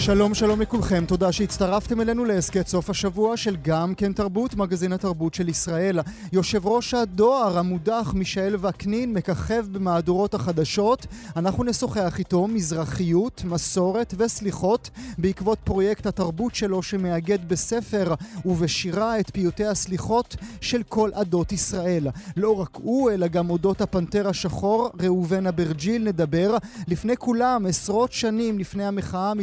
שלום שלום לכולכם, תודה שהצטרפתם אלינו להסכת סוף השבוע של גם כן תרבות, מגזין התרבות של ישראל. יושב ראש הדואר המודח מישאל וקנין מככב במהדורות החדשות. אנחנו נשוחח איתו מזרחיות, מסורת וסליחות בעקבות פרויקט התרבות שלו שמאגד בספר ובשירה את פיוטי הסליחות של כל עדות ישראל. לא רק הוא, אלא גם אודות הפנתר השחור, ראובן אברג'יל נדבר. לפני כולם, עשרות שנים לפני המחאה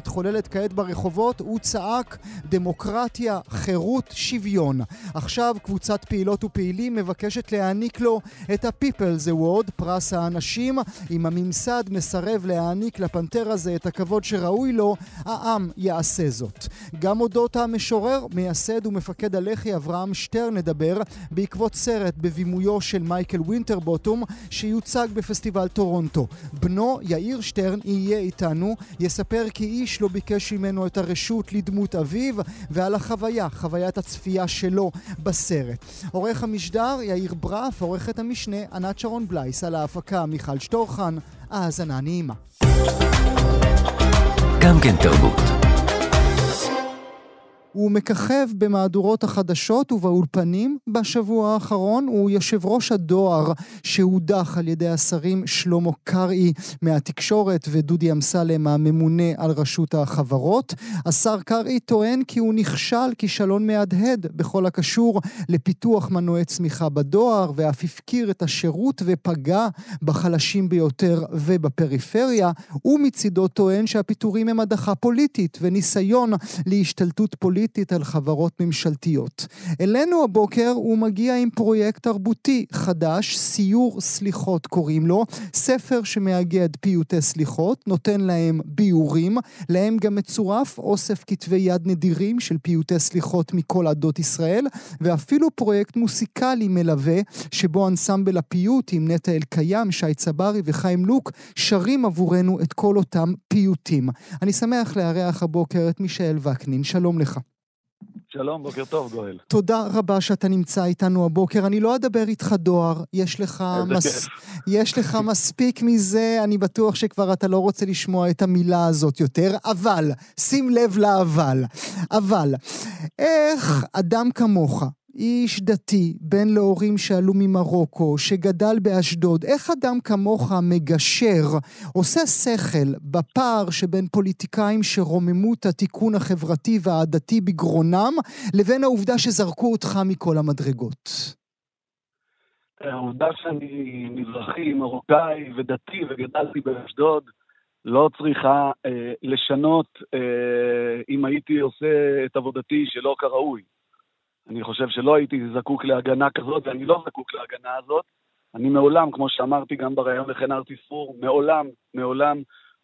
המתחוללת כעת ברחובות, הוא צעק דמוקרטיה, חירות, שוויון. עכשיו קבוצת פעילות ופעילים מבקשת להעניק לו את ה-People's Award, פרס האנשים. אם הממסד מסרב להעניק לפנתר הזה את הכבוד שראוי לו, העם יעשה זאת. גם אודות המשורר, מייסד ומפקד הלח"י אברהם שטרן נדבר, בעקבות סרט בבימויו של מייקל וינטרבוטום, שיוצג בפסטיבל טורונטו. בנו, יאיר שטרן, יהיה איתנו, יספר כי איש לא ביקש לבקש ממנו את הרשות לדמות אביו ועל החוויה, חוויית הצפייה שלו בסרט. עורך המשדר יאיר ברף, עורכת המשנה ענת שרון בלייס, על ההפקה מיכל שטורחן, האזנה נעימה. גם כן תרבות. הוא מככב במהדורות החדשות ובאולפנים בשבוע האחרון. הוא יושב ראש הדואר שהודח על ידי השרים שלמה קרעי מהתקשורת ודודי אמסלם הממונה על רשות החברות. השר קרעי טוען כי הוא נכשל כישלון מהדהד בכל הקשור לפיתוח מנועי צמיחה בדואר ואף הפקיר את השירות ופגע בחלשים ביותר ובפריפריה. הוא מצידו טוען שהפיטורים הם הדחה פוליטית וניסיון להשתלטות פוליטית פוליטית על חברות ממשלתיות. אלינו הבוקר הוא מגיע עם פרויקט תרבותי חדש, סיור סליחות קוראים לו, ספר שמאגד פיוטי סליחות, נותן להם ביאורים, להם גם מצורף אוסף כתבי יד נדירים של פיוטי סליחות מכל עדות ישראל, ואפילו פרויקט מוסיקלי מלווה, שבו אנסמבל הפיוט עם נטע אלקיים, שי צברי וחיים לוק, שרים עבורנו את כל אותם פיוטים. אני שמח לארח הבוקר את מישאל וקנין, שלום לך. שלום, בוקר טוב, גואל. תודה רבה שאתה נמצא איתנו הבוקר. אני לא אדבר איתך דואר, יש לך, מס... יש לך מספיק מזה, אני בטוח שכבר אתה לא רוצה לשמוע את המילה הזאת יותר, אבל, שים לב לאבל, אבל, איך אדם כמוך, איש דתי, בן להורים שעלו ממרוקו, שגדל באשדוד, איך אדם כמוך מגשר, עושה שכל בפער שבין פוליטיקאים שרוממו את התיקון החברתי והעדתי בגרונם, לבין העובדה שזרקו אותך מכל המדרגות? העובדה שאני מזרחי, מרוקאי ודתי וגדלתי באשדוד, לא צריכה אה, לשנות אה, אם הייתי עושה את עבודתי שלא כראוי. אני חושב שלא הייתי זקוק להגנה כזאת, ואני לא זקוק להגנה הזאת. אני מעולם, כמו שאמרתי גם בריאיון לכן ארטי ספור, מעולם, מעולם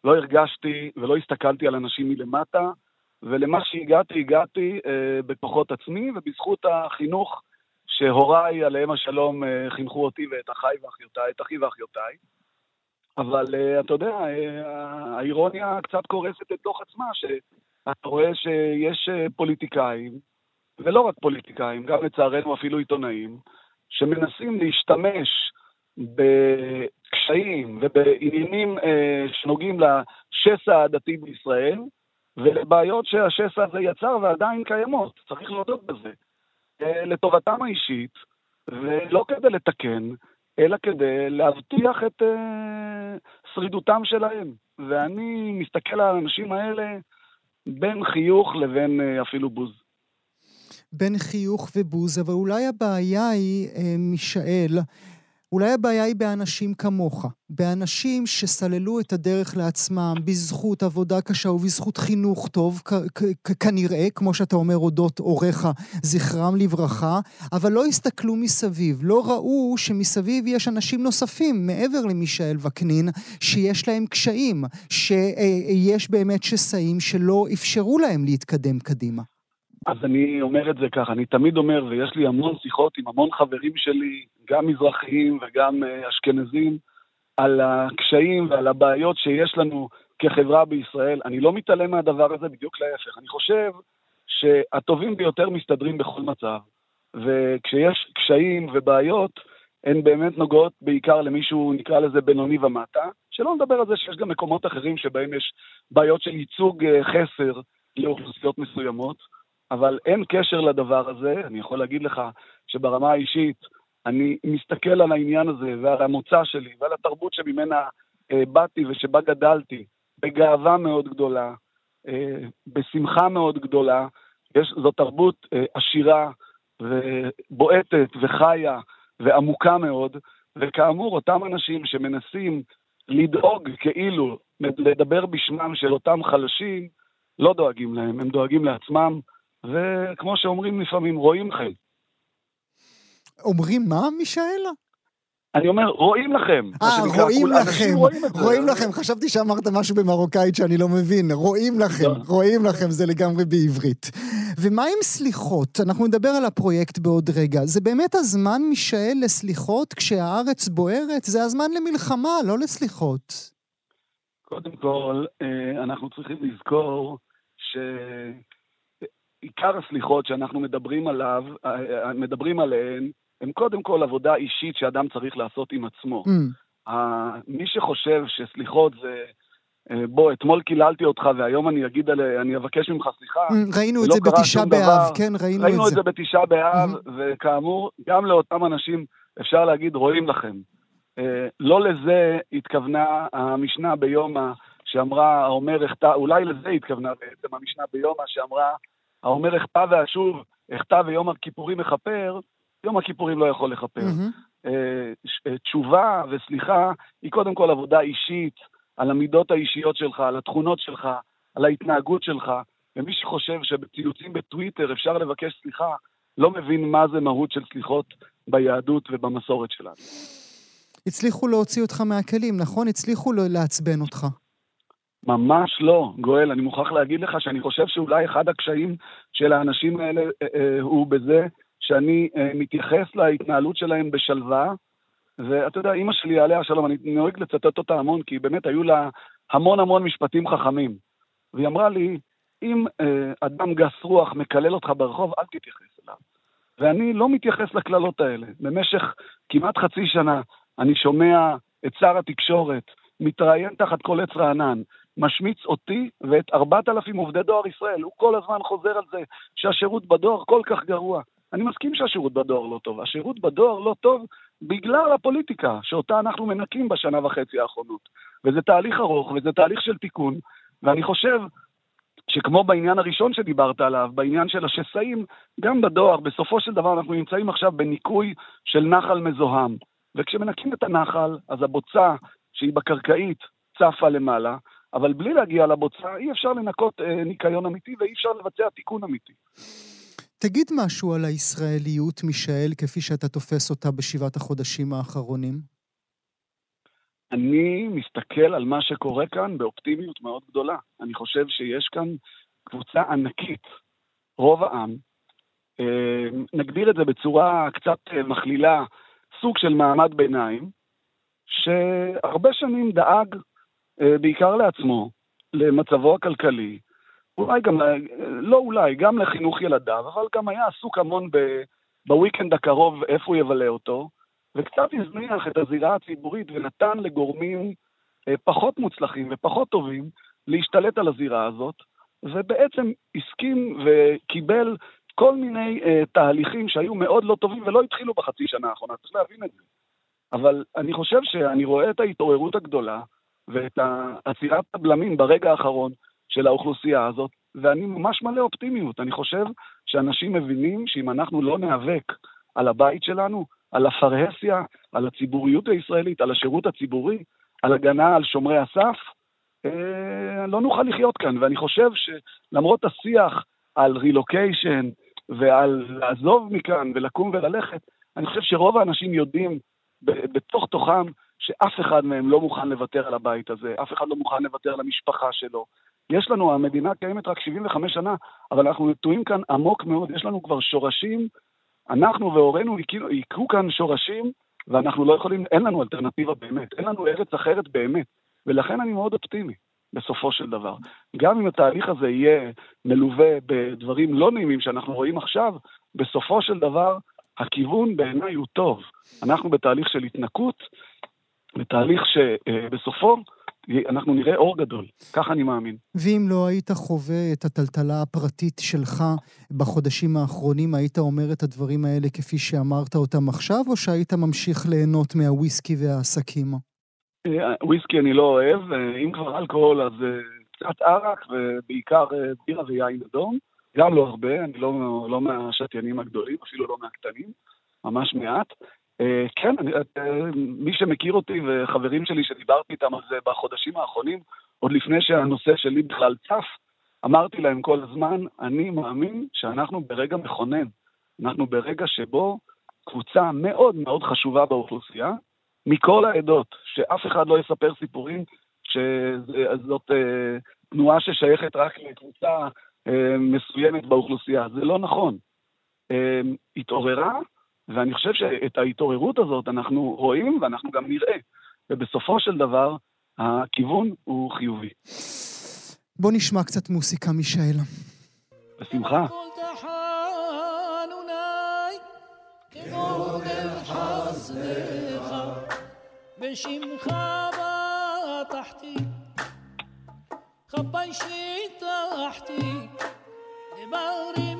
לא הרגשתי ולא הסתכלתי על אנשים מלמטה, ולמה שהגעתי, הגעתי אה, בכוחות עצמי ובזכות החינוך שהוריי, עליהם השלום, אה, חינכו אותי ואת אחיי ואחיותיי, את אחי ואחיותיי. אבל אה, אתה יודע, אה, האירוניה קצת קורסת לתוך עצמה, שאתה רואה שיש אה, פוליטיקאים, ולא רק פוליטיקאים, גם לצערנו אפילו עיתונאים, שמנסים להשתמש בקשיים ובעניינים אה, שנוגעים לשסע העדתי בישראל, ולבעיות שהשסע הזה יצר ועדיין קיימות, צריך להודות בזה, אה, לטובתם האישית, ולא כדי לתקן, אלא כדי להבטיח את אה, שרידותם שלהם. ואני מסתכל על האנשים האלה בין חיוך לבין אה, אפילו בוז. בין חיוך ובוז, אבל אולי הבעיה היא, אה, מישאל, אולי הבעיה היא באנשים כמוך, באנשים שסללו את הדרך לעצמם בזכות עבודה קשה ובזכות חינוך טוב, כנראה, כמו שאתה אומר, אודות הוריך, זכרם לברכה, אבל לא הסתכלו מסביב, לא ראו שמסביב יש אנשים נוספים, מעבר למישאל וקנין, שיש להם קשיים, שיש באמת שסעים שלא אפשרו להם להתקדם קדימה. אז אני אומר את זה ככה, אני תמיד אומר, ויש לי המון שיחות עם המון חברים שלי, גם מזרחיים וגם uh, אשכנזים, על הקשיים ועל הבעיות שיש לנו כחברה בישראל. אני לא מתעלם מהדבר הזה, בדיוק להפך. אני חושב שהטובים ביותר מסתדרים בכל מצב, וכשיש קשיים ובעיות, הן באמת נוגעות בעיקר למישהו, נקרא לזה בינוני ומטה, שלא נדבר על זה שיש גם מקומות אחרים שבהם יש בעיות של ייצוג אה, חסר לאוכלוסיות מסוימות, אבל אין קשר לדבר הזה. אני יכול להגיד לך שברמה האישית, אני מסתכל על העניין הזה ועל המוצא שלי ועל התרבות שממנה אה, באתי ושבה גדלתי, בגאווה מאוד גדולה, אה, בשמחה מאוד גדולה. יש, זו תרבות אה, עשירה ובועטת וחיה ועמוקה מאוד, וכאמור, אותם אנשים שמנסים לדאוג כאילו, לדבר בשמם של אותם חלשים, לא דואגים להם, הם דואגים לעצמם, וכמו שאומרים לפעמים, רואים לכם. אומרים מה, מישאלה? אני אומר, רואים לכם. אה, רואים לכם, רואים לכם. חשבתי שאמרת משהו במרוקאית שאני לא מבין. רואים לכם, לא. רואים לכם, זה לגמרי בעברית. ומה עם סליחות? אנחנו נדבר על הפרויקט בעוד רגע. זה באמת הזמן, מישאל, לסליחות כשהארץ בוערת? זה הזמן למלחמה, לא לסליחות. קודם כל, אה, אנחנו צריכים לזכור שעיקר הסליחות שאנחנו מדברים עליו, אה, אה, מדברים עליהן, הם קודם כל עבודה אישית שאדם צריך לעשות עם עצמו. Mm. מי שחושב שסליחות זה... אה, בוא, אתמול קיללתי אותך והיום אני אגיד, על, אני אבקש ממך סליחה. Mm, ראינו את זה בתשעה באב, כן, ראינו, את זה. ראינו את זה בתשעה באב, mm-hmm. וכאמור, גם לאותם אנשים אפשר להגיד, רואים לכם. אה, לא לזה התכוונה המשנה ביומא, שאמרה, האומר אחטא, אולי לזה התכוונה בעצם המשנה ביומא, שאמרה, האומר אחטא ואשוב, אחטא ויום הכיפורים מכפר, יום הכיפורים לא יכול לכפר. Mm-hmm. תשובה וסליחה היא קודם כל עבודה אישית, על המידות האישיות שלך, על התכונות שלך, על ההתנהגות שלך, ומי שחושב שבציוצים בטוויטר אפשר לבקש סליחה, לא מבין מה זה מהות של סליחות ביהדות ובמסורת שלנו. הצליחו להוציא אותך מהכלים, נכון? הצליחו לעצבן אותך. ממש לא, גואל. אני מוכרח להגיד לך שאני חושב שאולי אחד הקשיים של האנשים האלה אה, אה, הוא בזה שאני אה, מתייחס להתנהלות שלהם בשלווה, ואתה יודע, אימא שלי, עליה השלום, אני נוהג לצטט אותה המון, כי באמת היו לה המון המון משפטים חכמים. והיא אמרה לי, אם אדם גס רוח מקלל אותך ברחוב, אל תתייחס אליו. ואני לא מתייחס לקללות האלה. במשך כמעט חצי שנה אני שומע את שר התקשורת מתראיין תחת כל עץ רענן, משמיץ אותי ואת ארבעת אלפים עובדי דואר ישראל. הוא כל הזמן חוזר על זה שהשירות בדואר כל כך גרוע. אני מסכים שהשירות בדואר לא טוב. השירות בדואר לא טוב בגלל הפוליטיקה שאותה אנחנו מנקים בשנה וחצי האחרונות. וזה תהליך ארוך וזה תהליך של תיקון, ואני חושב שכמו בעניין הראשון שדיברת עליו, בעניין של השסעים, גם בדואר, בסופו של דבר אנחנו נמצאים עכשיו בניקוי של נחל מזוהם. וכשמנקים את הנחל, אז הבוצה שהיא בקרקעית צפה למעלה, אבל בלי להגיע לבוצה אי אפשר לנקות אה, ניקיון אמיתי ואי אפשר לבצע תיקון אמיתי. תגיד משהו על הישראליות, מישאל, כפי שאתה תופס אותה בשבעת החודשים האחרונים. אני מסתכל על מה שקורה כאן באופטימיות מאוד גדולה. אני חושב שיש כאן קבוצה ענקית, רוב העם, אה, נגדיר את זה בצורה קצת אה, מכלילה, סוג של מעמד ביניים, שהרבה שנים דאג בעיקר לעצמו, למצבו הכלכלי, אולי גם, לא אולי, גם לחינוך ילדיו, אבל גם היה עסוק המון בוויקנד הקרוב איפה הוא יבלה אותו, וקצת הזניח את הזירה הציבורית ונתן לגורמים אה, פחות מוצלחים ופחות טובים להשתלט על הזירה הזאת, ובעצם הסכים וקיבל כל מיני uh, תהליכים שהיו מאוד לא טובים ולא התחילו בחצי שנה האחרונה, צריך להבין את זה. אבל אני חושב שאני רואה את ההתעוררות הגדולה ואת עצירת הבלמים ברגע האחרון, של האוכלוסייה הזאת, ואני ממש מלא אופטימיות. אני חושב שאנשים מבינים שאם אנחנו לא ניאבק על הבית שלנו, על הפרהסיה, על הציבוריות הישראלית, על השירות הציבורי, על הגנה על שומרי הסף, אה, לא נוכל לחיות כאן. ואני חושב שלמרות השיח על רילוקיישן ועל לעזוב מכאן ולקום וללכת, אני חושב שרוב האנשים יודעים בתוך תוכם שאף אחד מהם לא מוכן לוותר על הבית הזה, אף אחד לא מוכן לוותר על המשפחה שלו, יש לנו, המדינה קיימת רק 75 שנה, אבל אנחנו נטועים כאן עמוק מאוד, יש לנו כבר שורשים, אנחנו והורינו הכו כאן שורשים, ואנחנו לא יכולים, אין לנו אלטרנטיבה באמת, אין לנו ארץ אחרת באמת, ולכן אני מאוד אופטימי. בסופו של דבר. גם אם התהליך הזה יהיה מלווה בדברים לא נעימים שאנחנו רואים עכשיו, בסופו של דבר הכיוון בעיניי הוא טוב. אנחנו בתהליך של התנקות, בתהליך שבסופו אנחנו נראה אור גדול, ככה אני מאמין. ואם לא היית חווה את הטלטלה הפרטית שלך בחודשים האחרונים, היית אומר את הדברים האלה כפי שאמרת אותם עכשיו, או שהיית ממשיך ליהנות מהוויסקי והעסקים? אה, וויסקי אני לא אוהב, אה, אם כבר אלכוהול אז אה, קצת ערק ובעיקר בירה ויין אדום. גם לא הרבה, אני לא, לא מהשתיינים הגדולים, אפילו לא מהקטנים, ממש מעט. אה, כן, אה, מי שמכיר אותי וחברים שלי שדיברתי איתם על זה בחודשים האחרונים, עוד לפני שהנושא שלי בכלל צף, אמרתי להם כל הזמן, אני מאמין שאנחנו ברגע מכונן. אנחנו ברגע שבו קבוצה מאוד מאוד חשובה באוכלוסייה, מכל העדות, שאף אחד לא יספר סיפורים שזאת אה, תנועה ששייכת רק לקבוצה מסוימת באוכלוסייה. זה לא נכון. התעוררה ואני חושב שאת ההתעוררות הזאת אנחנו רואים ואנחנו גם נראה. ובסופו של דבר, הכיוון הוא חיובי. בוא נשמע קצת מוסיקה, מישאל. בשמחה. בשמך בטחתי, חביישי תחתי, דיבורים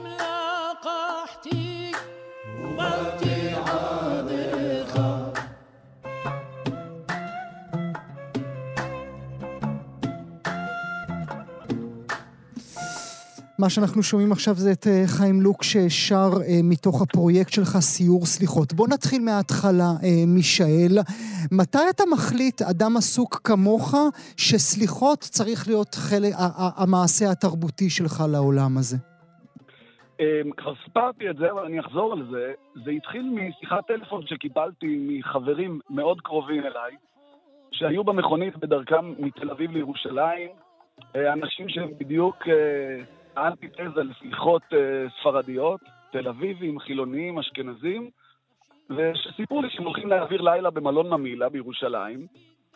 מה שאנחנו שומעים עכשיו זה את אה, חיים לוק ששר אה, מתוך הפרויקט שלך סיור סליחות. בוא נתחיל מההתחלה, אה, מישאל. מתי אתה מחליט, אדם עסוק כמוך, שסליחות צריך להיות חלק, המעשה התרבותי שלך לעולם הזה? אמ, כבר סיפרתי את זה, אבל אני אחזור על זה. זה התחיל משיחת טלפון שקיבלתי מחברים מאוד קרובים אליי, שהיו במכונית בדרכם מתל אביב לירושלים, אנשים שהם בדיוק אה, אנטיתזה לסליחות אה, ספרדיות, תל אביבים, חילוניים, אשכנזים, ושסיפרו לי שהם הולכים להעביר לילה במלון ממילה בירושלים,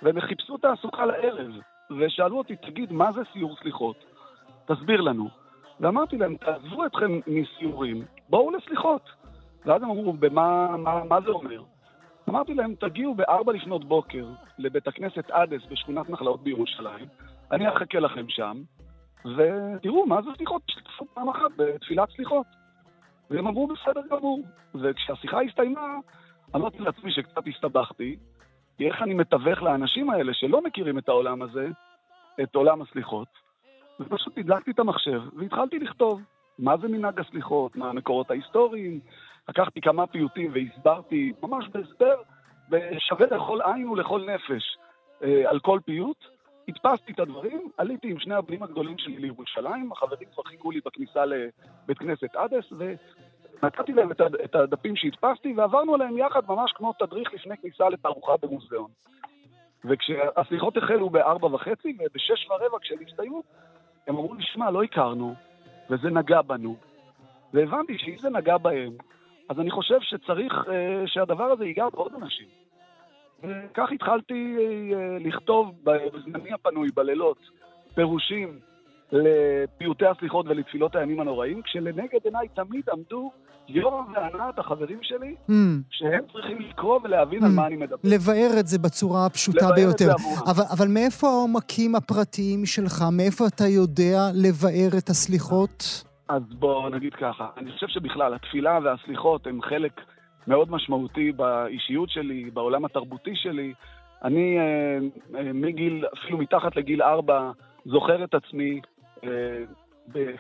והם חיפשו תעסוקה לערב, ושאלו אותי, תגיד, מה זה סיור סליחות? תסביר לנו. ואמרתי להם, תעזבו אתכם מסיורים, בואו לסליחות. ואז הם אמרו, במה, מה, מה זה אומר? אמרתי להם, תגיעו בארבע לפנות בוקר לבית הכנסת אדס בשכונת נחלאות בירושלים, אני אחכה לכם שם, ותראו מה זה סליחות, תשתתפו פעם אחת בתפילת סליחות. והם אמרו, בסדר גמור. וכשהשיחה הסתיימה, אמרתי לעצמי שקצת הסתבכתי, כי איך אני מתווך לאנשים האלה שלא מכירים את העולם הזה, את עולם הסליחות, ופשוט הדלקתי את המחשב והתחלתי לכתוב מה זה מנהג הסליחות, מה המקורות ההיסטוריים. לקחתי כמה פיוטים והסברתי ממש בהסבר, ושווה לכל עין ולכל נפש אה, על כל פיוט. הדפסתי את הדברים, עליתי עם שני הבנים הגדולים שלי לירושלים, החברים כבר חיכו לי בכניסה לבית כנסת אדס, ונתתי להם את הדפים שהדפסתי, ועברנו עליהם יחד ממש כמו תדריך לפני כניסה לתערוכה במוזיאון. וכשהסליחות החלו בארבע וחצי, ובשש ורבע כשהם הסתיימו, הם אמרו לי, שמע, לא הכרנו, וזה נגע בנו. והבנתי שאם זה נגע בהם, אז אני חושב שצריך uh, שהדבר הזה ייגע בעוד אנשים. וכך התחלתי uh, לכתוב בזמני הפנוי, בלילות, פירושים לפיוטי הסליחות ולתפילות הימים הנוראים, כשלנגד עיניי תמיד עמדו יורם וענת, החברים שלי, mm. שהם צריכים לקרוא ולהבין mm. על מה אני מדבר. לבאר את זה בצורה הפשוטה ביותר. אבל, אבל מאיפה העומקים הפרטיים שלך? מאיפה אתה יודע לבאר את הסליחות? אז בואו נגיד ככה, אני חושב שבכלל, התפילה והסליחות הם חלק מאוד משמעותי באישיות שלי, בעולם התרבותי שלי. אני אה, אה, מגיל, אפילו מתחת לגיל ארבע, זוכר את עצמי אה,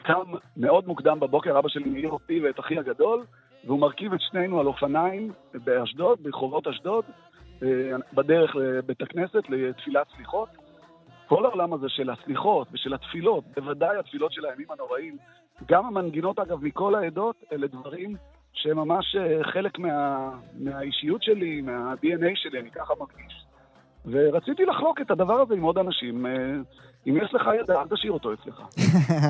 קם מאוד מוקדם בבוקר, אבא שלי מעיר אותי ואת אחי הגדול, והוא מרכיב את שנינו על אופניים באשדוד, ברחובות אשדוד, אה, בדרך לבית הכנסת לתפילת סליחות. כל העולם הזה של הסליחות ושל התפילות, בוודאי התפילות של הימים הנוראים, גם המנגינות אגב מכל העדות, אלה דברים שהם ממש אה, חלק מה, מהאישיות שלי, מה-DNA שלי, אני ככה מרגיש. ורציתי לחלוק את הדבר הזה עם עוד אנשים. אה, אם יש לך ידע, אל תשאיר אותו אצלך.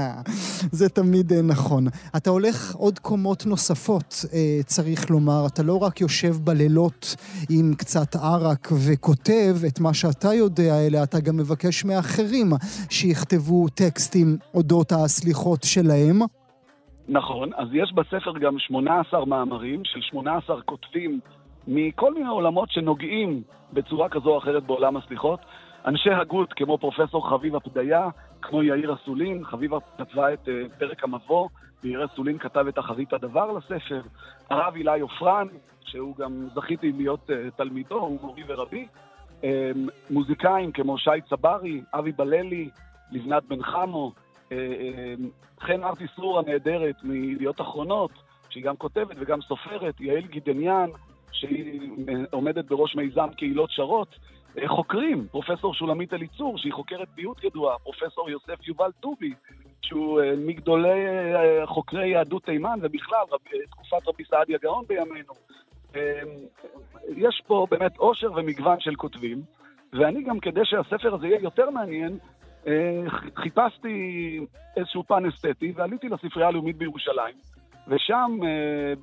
זה תמיד אה, נכון. אתה הולך עוד קומות נוספות, צריך לומר. אתה לא רק יושב בלילות עם קצת ערק וכותב את מה שאתה יודע, אלא אתה גם מבקש מאחרים שיכתבו טקסטים אודות הסליחות שלהם. נכון, אז יש בספר גם 18 מאמרים של 18 כותבים מכל מיני עולמות שנוגעים בצורה כזו או אחרת בעולם הסליחות. אנשי הגות כמו פרופסור חביבה פדיה, כמו יאיר אסולין, חביבה כתבה את uh, פרק המבוא, ויאיר אסולין כתב את אחרית הדבר לספר. הרב אילי עופרן, שהוא גם זכיתי להיות uh, תלמידו, הוא מורי ורבי. Um, מוזיקאים כמו שי צברי, אבי בללי, לבנת בן חמו, uh, uh, חן ארתי סרור הנהדרת מידיעות אחרונות, שהיא גם כותבת וגם סופרת, יעל גידניאן, שהיא עומדת בראש מיזם קהילות שרות. חוקרים, פרופסור שולמית אליצור, שהיא חוקרת פיוט ידועה, פרופסור יוסף יובל טובי, שהוא אה, מגדולי אה, חוקרי יהדות תימן, ובכלל, אה, תקופת רבי סעדיה גאון בימינו. יש פה באמת עושר ומגוון של כותבים, ואני גם, כדי שהספר הזה יהיה יותר מעניין, חיפשתי איזשהו פן אסתטי, ועליתי לספרייה הלאומית בירושלים. ושם,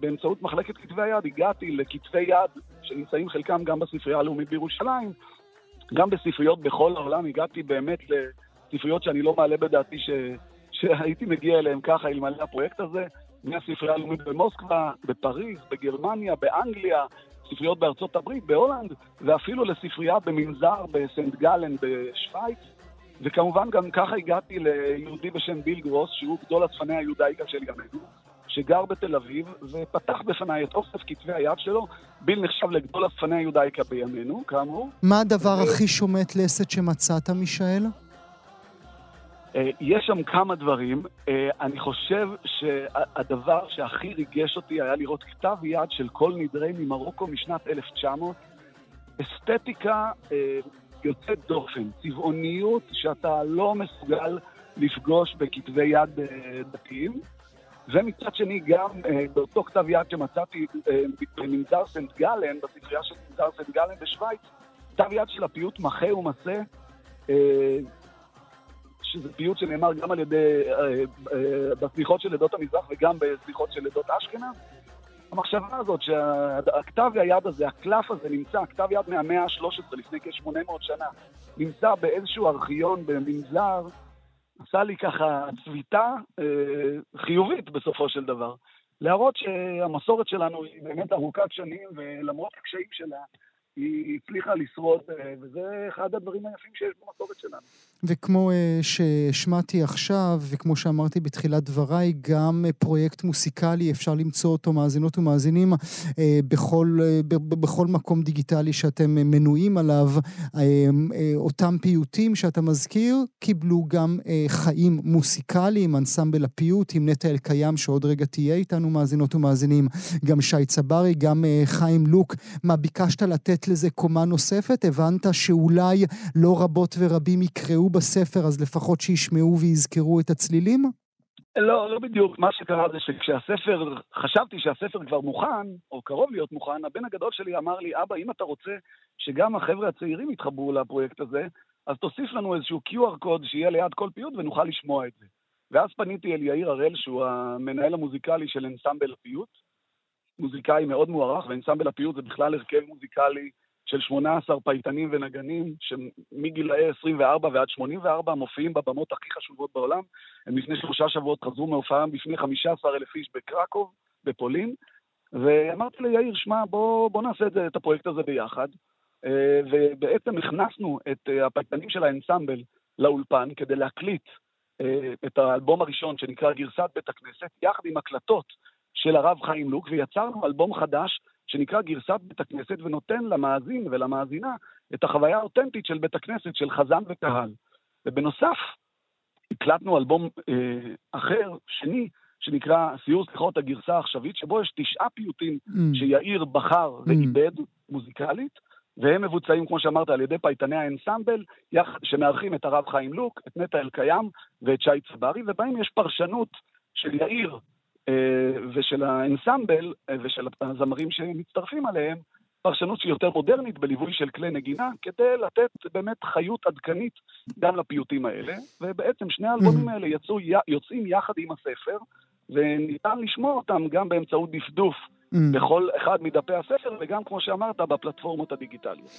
באמצעות מחלקת כתבי היד, הגעתי לכתבי יד שנמצאים חלקם גם בספרייה הלאומית בירושלים, גם בספריות בכל העולם, הגעתי באמת לספריות שאני לא מעלה בדעתי ש... שהייתי מגיע אליהן ככה אלמלא הפרויקט הזה, מהספרייה הלאומית במוסקבה, בפריז, בגרמניה, באנגליה, ספריות בארצות הברית, בהולנד, ואפילו לספרייה במנזר בסנט גלן בשוויץ. וכמובן גם ככה הגעתי ליהודי בשם ביל גרוס, שהוא גדול אספני היודאיקה של ימינו. שגר בתל אביב, ופתח בפניי את אוסף כתבי היד שלו. ביל נחשב לגדול אספני היודאיקה בימינו, כאמור. מה הדבר ו... הכי שומט לסת שמצאת, מישאל? אה, יש שם כמה דברים. אה, אני חושב שהדבר שהכי ריגש אותי היה לראות כתב יד של כל נדרי ממרוקו משנת 1900. אסתטיקה אה, יוצאת דופן, צבעוניות שאתה לא מסוגל לפגוש בכתבי יד דתיים. ומצד שני גם אה, באותו כתב יד שמצאתי אה, במנזר סנט גלן, בספרייה של מנזר סנט גלן בשוויץ, כתב יד של הפיוט מחה ומסה, אה, שזה פיוט שנאמר גם על ידי, אה, אה, בסליחות של עדות המזרח וגם בסליחות של עדות אשכנז. המחשבה הזאת שהכתב היד הזה, הקלף הזה נמצא, כתב יד מהמאה ה-13, לפני כ-800 שנה, נמצא באיזשהו ארכיון במנזר, עשה לי ככה צביטה אה, חיובית בסופו של דבר. להראות שהמסורת שלנו היא באמת ארוכת שנים, ולמרות הקשיים שלה, היא הצליחה לשרוד, אה, וזה אחד הדברים היפים שיש במסורת שלנו. וכמו אה, שהשמעתי עכשיו, וכמו שאמרתי בתחילת דבריי, גם אה, פרויקט מוסיקלי, אפשר למצוא אותו, מאזינות ומאזינים, בכל, בכל מקום דיגיטלי שאתם מנויים עליו. אותם פיוטים שאתה מזכיר, קיבלו גם חיים מוסיקליים, אנסמבל הפיוט עם נטע אלקיים, שעוד רגע תהיה איתנו, מאזינות ומאזינים, גם שי צברי, גם חיים לוק. מה, ביקשת לתת לזה קומה נוספת? הבנת שאולי לא רבות ורבים יקראו בספר, אז לפחות שישמעו ויזכרו את הצלילים? לא, לא בדיוק. מה שקרה זה שכשהספר, חשבתי שהספר כבר מוכן, או קרוב להיות מוכן, הבן הגדול שלי אמר לי, אבא, אם אתה רוצה שגם החבר'ה הצעירים יתחברו לפרויקט הזה, אז תוסיף לנו איזשהו QR קוד שיהיה ליד כל פיוט ונוכל לשמוע את זה. ואז פניתי אל יאיר הראל, שהוא המנהל המוזיקלי של אנסמבל הפיוט, מוזיקאי מאוד מוערך, ואנסמבל הפיוט זה בכלל הרכב מוזיקלי של 18 פייטנים ונגנים, שמגילאי 24 ועד 84 מופיעים בבמות הכי חשובות בעולם. הם לפני שלושה שבועות חזרו מהופעה בפני 15 אלף איש בקרקוב, בפולין, ואמרתי ליאיר, שמע, בוא, בוא נעשה את, זה, את הפרויקט הזה ביחד. אה, ובעצם הכנסנו את אה, הפייטנים של האנסמבל לאולפן כדי להקליט אה, את האלבום הראשון שנקרא גרסת בית הכנסת, יחד עם הקלטות של הרב חיים לוק, ויצרנו אלבום חדש שנקרא גרסת בית הכנסת, ונותן למאזין ולמאזינה את החוויה האותנטית של בית הכנסת, של חזן וקהל. ובנוסף, הקלטנו אלבום אה, אחר, שני, שנקרא סיור סליחות הגרסה העכשווית, שבו יש תשעה פיוטים mm. שיאיר בחר mm. ועיבד מוזיקלית, והם מבוצעים, כמו שאמרת, על ידי פייטני האנסמבל, שמארחים את הרב חיים לוק, את נטע אלקיים ואת שי צברי, ובהם יש פרשנות של יאיר ושל האנסמבל אה, ושל הזמרים שמצטרפים עליהם, פרשנות שהיא יותר מודרנית בליווי של כלי נגינה, כדי לתת באמת חיות עדכנית גם לפיוטים האלה. ובעצם שני האלבומים האלה יצאו, יוצאים יחד עם הספר, וניתן לשמוע אותם גם באמצעות דפדוף בכל אחד מדפי הספר, וגם, כמו שאמרת, בפלטפורמות הדיגיטליות.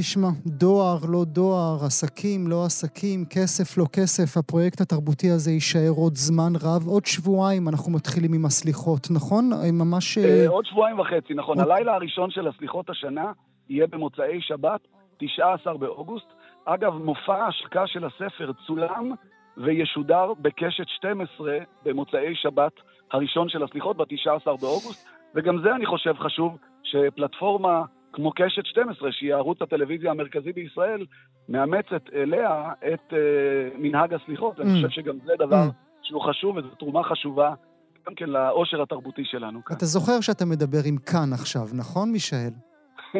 תשמע, דואר, לא דואר, עסקים, לא עסקים, כסף, לא כסף, הפרויקט התרבותי הזה יישאר עוד זמן רב. עוד שבועיים אנחנו מתחילים עם הסליחות, נכון? ממש... אה, עוד שבועיים וחצי, נכון. הלילה הראשון של הסליחות השנה יהיה במוצאי שבת, 19 באוגוסט. אגב, מופע ההשקה של הספר צולם וישודר בקשת 12 במוצאי שבת הראשון של הסליחות, ב-19 באוגוסט. וגם זה, אני חושב, חשוב, שפלטפורמה כמו קשת 12, שהיא ערוץ הטלוויזיה המרכזי בישראל, מאמצת אליה את uh, מנהג הסליחות. Mm. אני חושב שגם זה דבר mm. שהוא חשוב וזו תרומה חשובה גם כן לאושר התרבותי שלנו כאן. אתה זוכר שאתה מדבר עם כאן עכשיו, נכון, מישאל?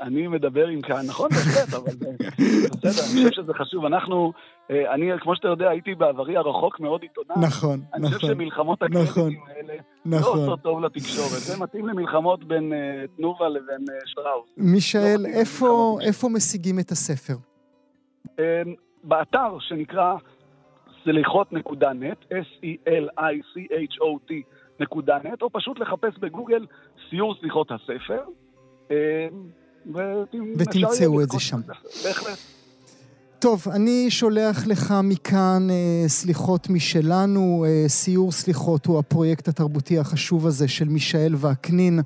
אני מדבר עם כאן, נכון, בהחלט, אבל בסדר, אני חושב שזה חשוב. אנחנו, אה, אני, כמו שאתה יודע, הייתי בעברי הרחוק מאוד עיתונאי. נכון, נכון. אני חושב נכון, שמלחמות הקרדיטים נכון, האלה לא נכון. עושות טוב לתקשורת. זה מתאים למלחמות בין uh, תנובה לבין שטראוס. מישאל, לא איפה, איפה משיגים את הספר? Um, באתר שנקרא סליחות.נט, S-E-L-I-C-H-O-T נקודה נט, או פשוט לחפש בגוגל סיור סליחות הספר. ותמצאו את זה שם. בהחלט. טוב, אני שולח לך מכאן אה, סליחות משלנו. אה, סיור סליחות הוא הפרויקט התרבותי החשוב הזה של מישאל וקנין.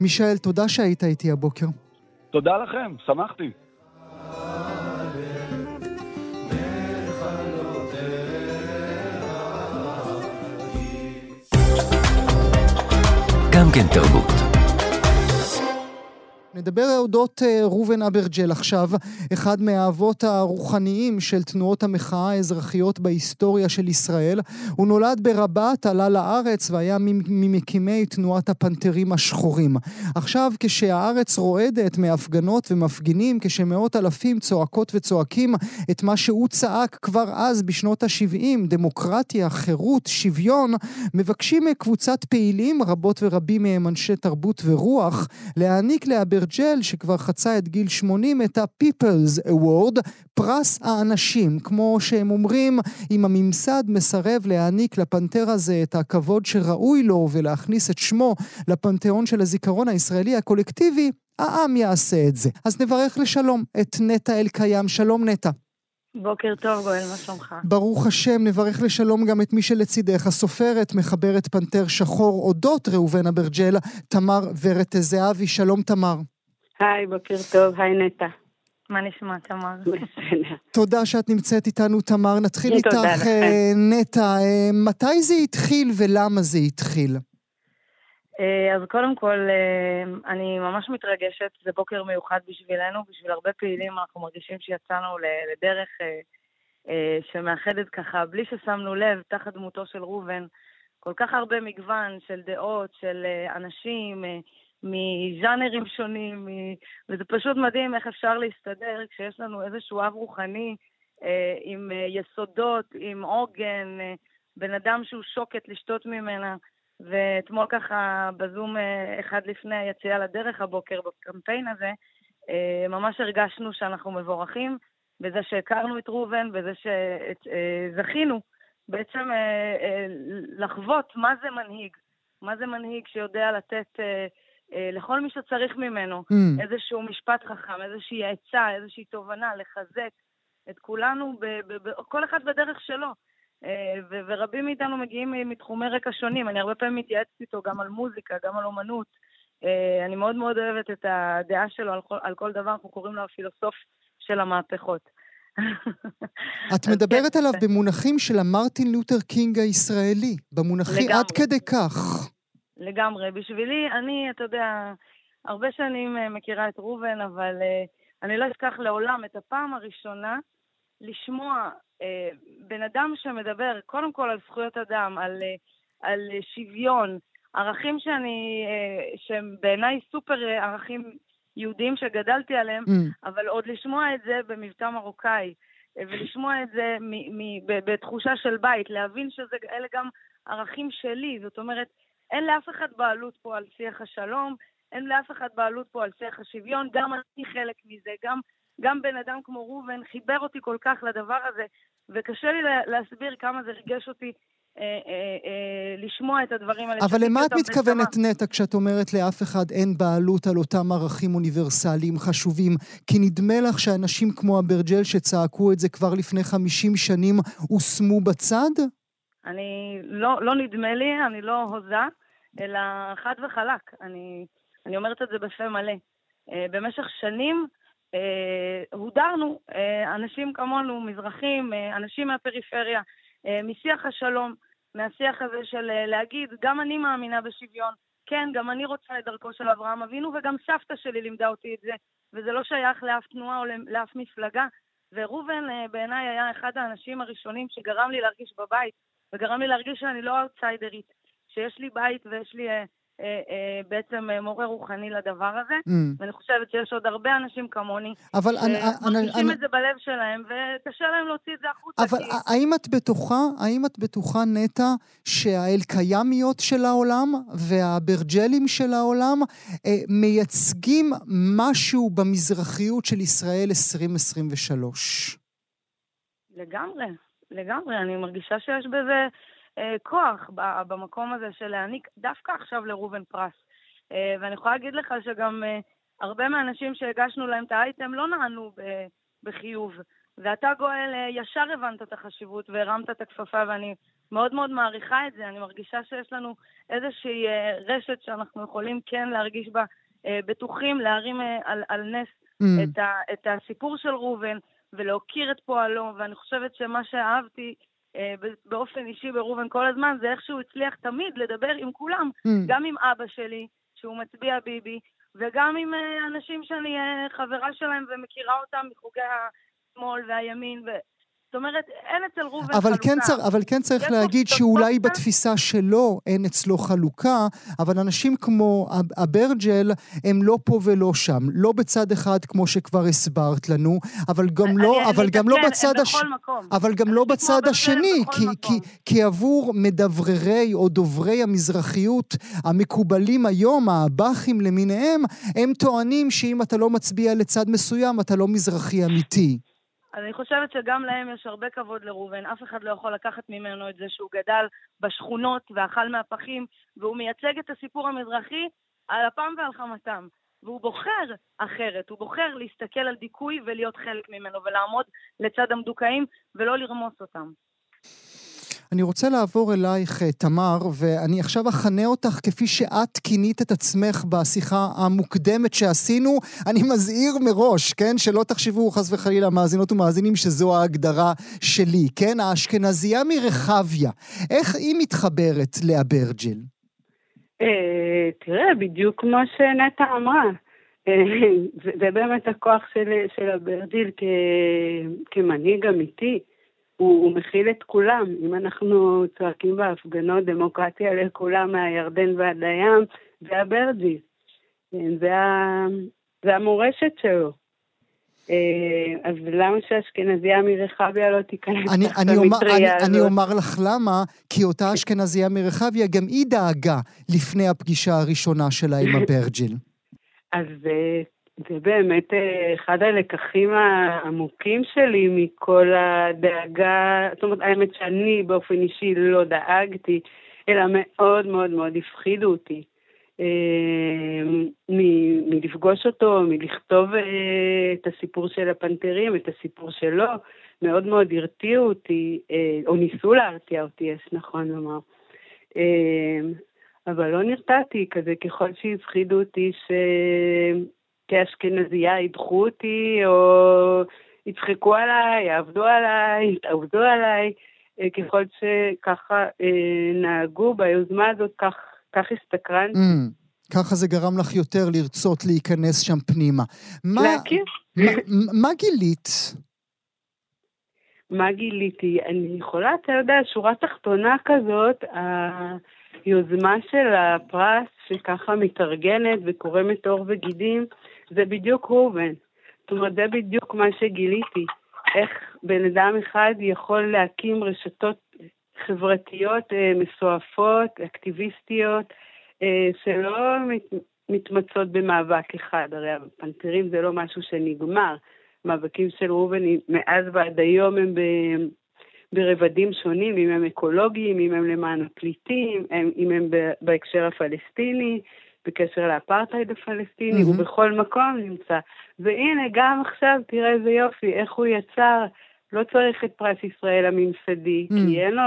מישאל, תודה שהיית איתי הבוקר. תודה לכם, שמחתי. גם כן תרבות. נדבר אודות אה, ראובן אברג'ל עכשיו, אחד מהאבות הרוחניים של תנועות המחאה האזרחיות בהיסטוריה של ישראל. הוא נולד ברבת, עלה לארץ והיה ממקימי תנועת הפנתרים השחורים. עכשיו, כשהארץ רועדת מהפגנות ומפגינים, כשמאות אלפים צועקות וצועקים את מה שהוא צעק כבר אז בשנות ה-70, דמוקרטיה, חירות, שוויון, מבקשים מקבוצת פעילים, רבות ורבים מהם אנשי תרבות ורוח, להעניק לאברג'ל ג'ל, שכבר חצה את גיל 80, את ה-People's Award, פרס האנשים. כמו שהם אומרים, אם הממסד מסרב להעניק לפנתר הזה את הכבוד שראוי לו ולהכניס את שמו לפנתיאון של הזיכרון הישראלי הקולקטיבי, העם יעשה את זה. אז נברך לשלום את נטע אלקיים. שלום נטע. בוקר טוב, גואל, מה שלומך? ברוך השם, נברך לשלום גם את מי שלצידך, הסופרת, מחברת פנתר שחור אודות ראובן אברג'ל, תמר ורט זהבי. שלום, תמר. היי, בוקר טוב, היי נטע. מה נשמע, תמר? תודה שאת נמצאת איתנו, תמר. נתחיל איתך, אה, נטע. אה, מתי זה התחיל ולמה זה התחיל? אה, אז קודם כל, אני ממש מתרגשת, זה בוקר מיוחד בשבילנו, בשביל הרבה פעילים אנחנו מרגישים שיצאנו לדרך שמאחדת ככה, בלי ששמנו לב, תחת דמותו של ראובן, כל כך הרבה מגוון של דעות, של אנשים, מז'אנרים שונים. וזה פשוט מדהים איך אפשר להסתדר כשיש לנו איזשהו אב רוחני אה, עם אה, יסודות, עם עוגן, אה, בן אדם שהוא שוקת לשתות ממנה. ואתמול ככה בזום אה, אחד לפני היציאה לדרך הבוקר בקמפיין הזה, אה, ממש הרגשנו שאנחנו מבורכים בזה שהכרנו את ראובן, בזה שזכינו אה, בעצם לחוות מה זה מנהיג. מה זה מנהיג שיודע לתת לכל מי שצריך ממנו mm. איזשהו משפט חכם, איזושהי עצה, איזושהי תובנה, לחזק את כולנו, ב- ב- ב- כל אחד בדרך שלו. אה, ו- ורבים מאיתנו מגיעים מתחומי רקע שונים. אני הרבה פעמים מתייעצת איתו גם על מוזיקה, גם על אומנות. אה, אני מאוד מאוד אוהבת את הדעה שלו על כל, על כל דבר, אנחנו קוראים לו הפילוסוף של המהפכות. את מדברת כן. עליו במונחים של המרטין לותר קינג הישראלי, במונחים עד כדי כך. לגמרי. בשבילי, אני, אתה יודע, הרבה שנים אה, מכירה את ראובן, אבל אני לא אשכח לעולם את הפעם הראשונה לשמוע בן אדם שמדבר קודם כל על זכויות אדם, על, uh, על שוויון, ערכים שאני, uh, שהם בעיניי סופר ערכים יהודיים שגדלתי עליהם, mm. אבל עוד לשמוע את זה במבטא מרוקאי. ולשמוע את זה מ- מ- בתחושה של בית, להבין שאלה גם ערכים שלי. זאת אומרת, אין לאף אחד בעלות פה על שיח השלום, אין לאף אחד בעלות פה על שיח השוויון, גם אני חלק מזה, גם, גם בן אדם כמו ראובן חיבר אותי כל כך לדבר הזה, וקשה לי להסביר כמה זה ריגש אותי אה, אה, אה, לשמוע את הדברים האלה. אבל למה את מתכוונת, נטע, כשאת אומרת לאף אחד אין בעלות על אותם ערכים אוניברסליים חשובים? כי נדמה לך שאנשים כמו אברג'ל שצעקו את זה כבר לפני 50 שנים הושמו בצד? אני, לא, לא נדמה לי, אני לא הוזה, אלא חד וחלק. אני, אני אומרת את זה בפה מלא. במשך שנים הודרנו, אנשים כמונו, מזרחים, אנשים מהפריפריה, משיח השלום, מהשיח הזה של אה, להגיד, גם אני מאמינה בשוויון, כן, גם אני רוצה את דרכו של אברהם אבינו, וגם סבתא שלי לימדה אותי את זה, וזה לא שייך לאף תנועה או לאף מפלגה. וראובן אה, בעיניי היה אחד האנשים הראשונים שגרם לי להרגיש בבית, וגרם לי להרגיש שאני לא אאוטסיידרית, שיש לי בית ויש לי אה, אה, אה, בעצם אה, מורה רוחני לדבר הזה, mm. ואני חושבת שיש עוד הרבה אנשים כמוני, שמרגישים את זה בלב שלהם, וקשה להם להוציא את זה החוצה. אבל כי... האם את בטוחה, האם את בטוחה, נטע, שהאלקיימיות של העולם והברג'לים של העולם אה, מייצגים משהו במזרחיות של ישראל 2023? לגמרי, לגמרי. אני מרגישה שיש בזה... אה, כוח במקום הזה של להעניק דווקא עכשיו לראובן פרס. אה, ואני יכולה להגיד לך שגם אה, הרבה מהאנשים שהגשנו להם את האייטם לא נענו בחיוב. ואתה, גואל, ישר הבנת את החשיבות והרמת את הכפפה, ואני מאוד מאוד מעריכה את זה. אני מרגישה שיש לנו איזושהי רשת שאנחנו יכולים כן להרגיש בה בטוחים, להרים על, על נס mm. את, ה, את הסיפור של ראובן ולהוקיר את פועלו, ואני חושבת שמה שאהבתי אה, באופן אישי בראובן כל הזמן, זה איך שהוא הצליח תמיד לדבר עם כולם, mm. גם עם אבא שלי, שהוא מצביע ביבי, וגם עם אה, אנשים שאני אה, חברה שלהם ומכירה אותם מחוגי השמאל והימין, ו... זאת אומרת, אין אצל ראובן אבל חלוקה. כן צר, אבל כן צריך להגיד שאולי בתפיסה שלו אין אצלו חלוקה, אבל אנשים כמו אברג'ל הם לא פה ולא שם. לא בצד אחד, כמו שכבר הסברת לנו, אבל גם לא, אני, אבל אני גם לא בצד הש... אבל גם לא בצד השני, כי, כי, כי עבור מדבררי או דוברי המזרחיות המקובלים היום, האב"חים למיניהם, הם טוענים שאם אתה לא מצביע לצד מסוים, אתה לא מזרחי אמיתי. אז אני חושבת שגם להם יש הרבה כבוד לראובן. אף אחד לא יכול לקחת ממנו את זה שהוא גדל בשכונות ואכל מהפחים, והוא מייצג את הסיפור המזרחי על אפם ועל חמתם. והוא בוחר אחרת, הוא בוחר להסתכל על דיכוי ולהיות חלק ממנו ולעמוד לצד המדוכאים ולא לרמוס אותם. אני רוצה לעבור אלייך, אה, תמר, ואני עכשיו אכנה אותך כפי שאת כינית את עצמך בשיחה המוקדמת שעשינו. אני מזהיר מראש, כן? שלא תחשבו חס וחלילה מאזינות ומאזינים שזו ההגדרה שלי, כן? האשכנזייה מרחביה. איך היא מתחברת לאברג'ל? אה, תראה, בדיוק כמו שנטע אמרה. אה, זה באמת הכוח של אברג'יל כמנהיג אמיתי. הוא, הוא מכיל את כולם. אם אנחנו צועקים בהפגנות דמוקרטיה לכולם מהירדן ועד הים, זה הברג'י. כן, זה, ה, זה המורשת שלו. אה, אז למה שאשכנזייה מרחביה לא תיכנס אני, אני המטריה הזאת? אני אומר לך למה, כי אותה אשכנזייה מרחביה, גם היא דאגה לפני הפגישה הראשונה שלה עם הברג'יל. אז אה, זה באמת אה, אחד הלקחים העמוקים שלי מכל הדאגה, זאת אומרת, האמת שאני באופן אישי לא דאגתי, אלא מאוד מאוד מאוד הפחידו אותי. אה, מלפגוש אותו, מלכתוב אה, את הסיפור של הפנתרים, את הסיפור שלו, מאוד מאוד הרתיעו אותי, או ניסו להרתיע אותי, יש נכון לומר. אבל לא נרתעתי, כזה ככל שהפחידו אותי ש... כאשכנזייה ידחו אותי, או יצחקו עליי, יעבדו עליי, יתעבדו עליי, אה, ככל שככה אה, נהגו ביוזמה הזאת, כך, כך הסתקרנתי. Mm. ככה זה גרם לך יותר לרצות להיכנס שם פנימה. להכיר. מה, מה גילית? מה גיליתי? אני יכולה, אתה יודע, שורה תחתונה כזאת, היוזמה של הפרס שככה מתארגנת וקורמת עור וגידים, זה בדיוק ראובן. זאת אומרת, זה בדיוק מה שגיליתי. איך בן אדם אחד יכול להקים רשתות חברתיות אה, מסועפות, אקטיביסטיות, אה, שלא מת, מתמצות במאבק אחד. הרי הפנתרים זה לא משהו שנגמר. מאבקים של ראובן מאז ועד היום הם ברבדים שונים, אם הם אקולוגיים, אם הם למען הפליטים, אם הם בהקשר הפלסטיני, בקשר לאפרטהייד הפלסטיני, mm-hmm. הוא בכל מקום נמצא. והנה, גם עכשיו, תראה איזה יופי, איך הוא יצר, לא צריך את פרס ישראל הממסדי, mm-hmm. כי אין לו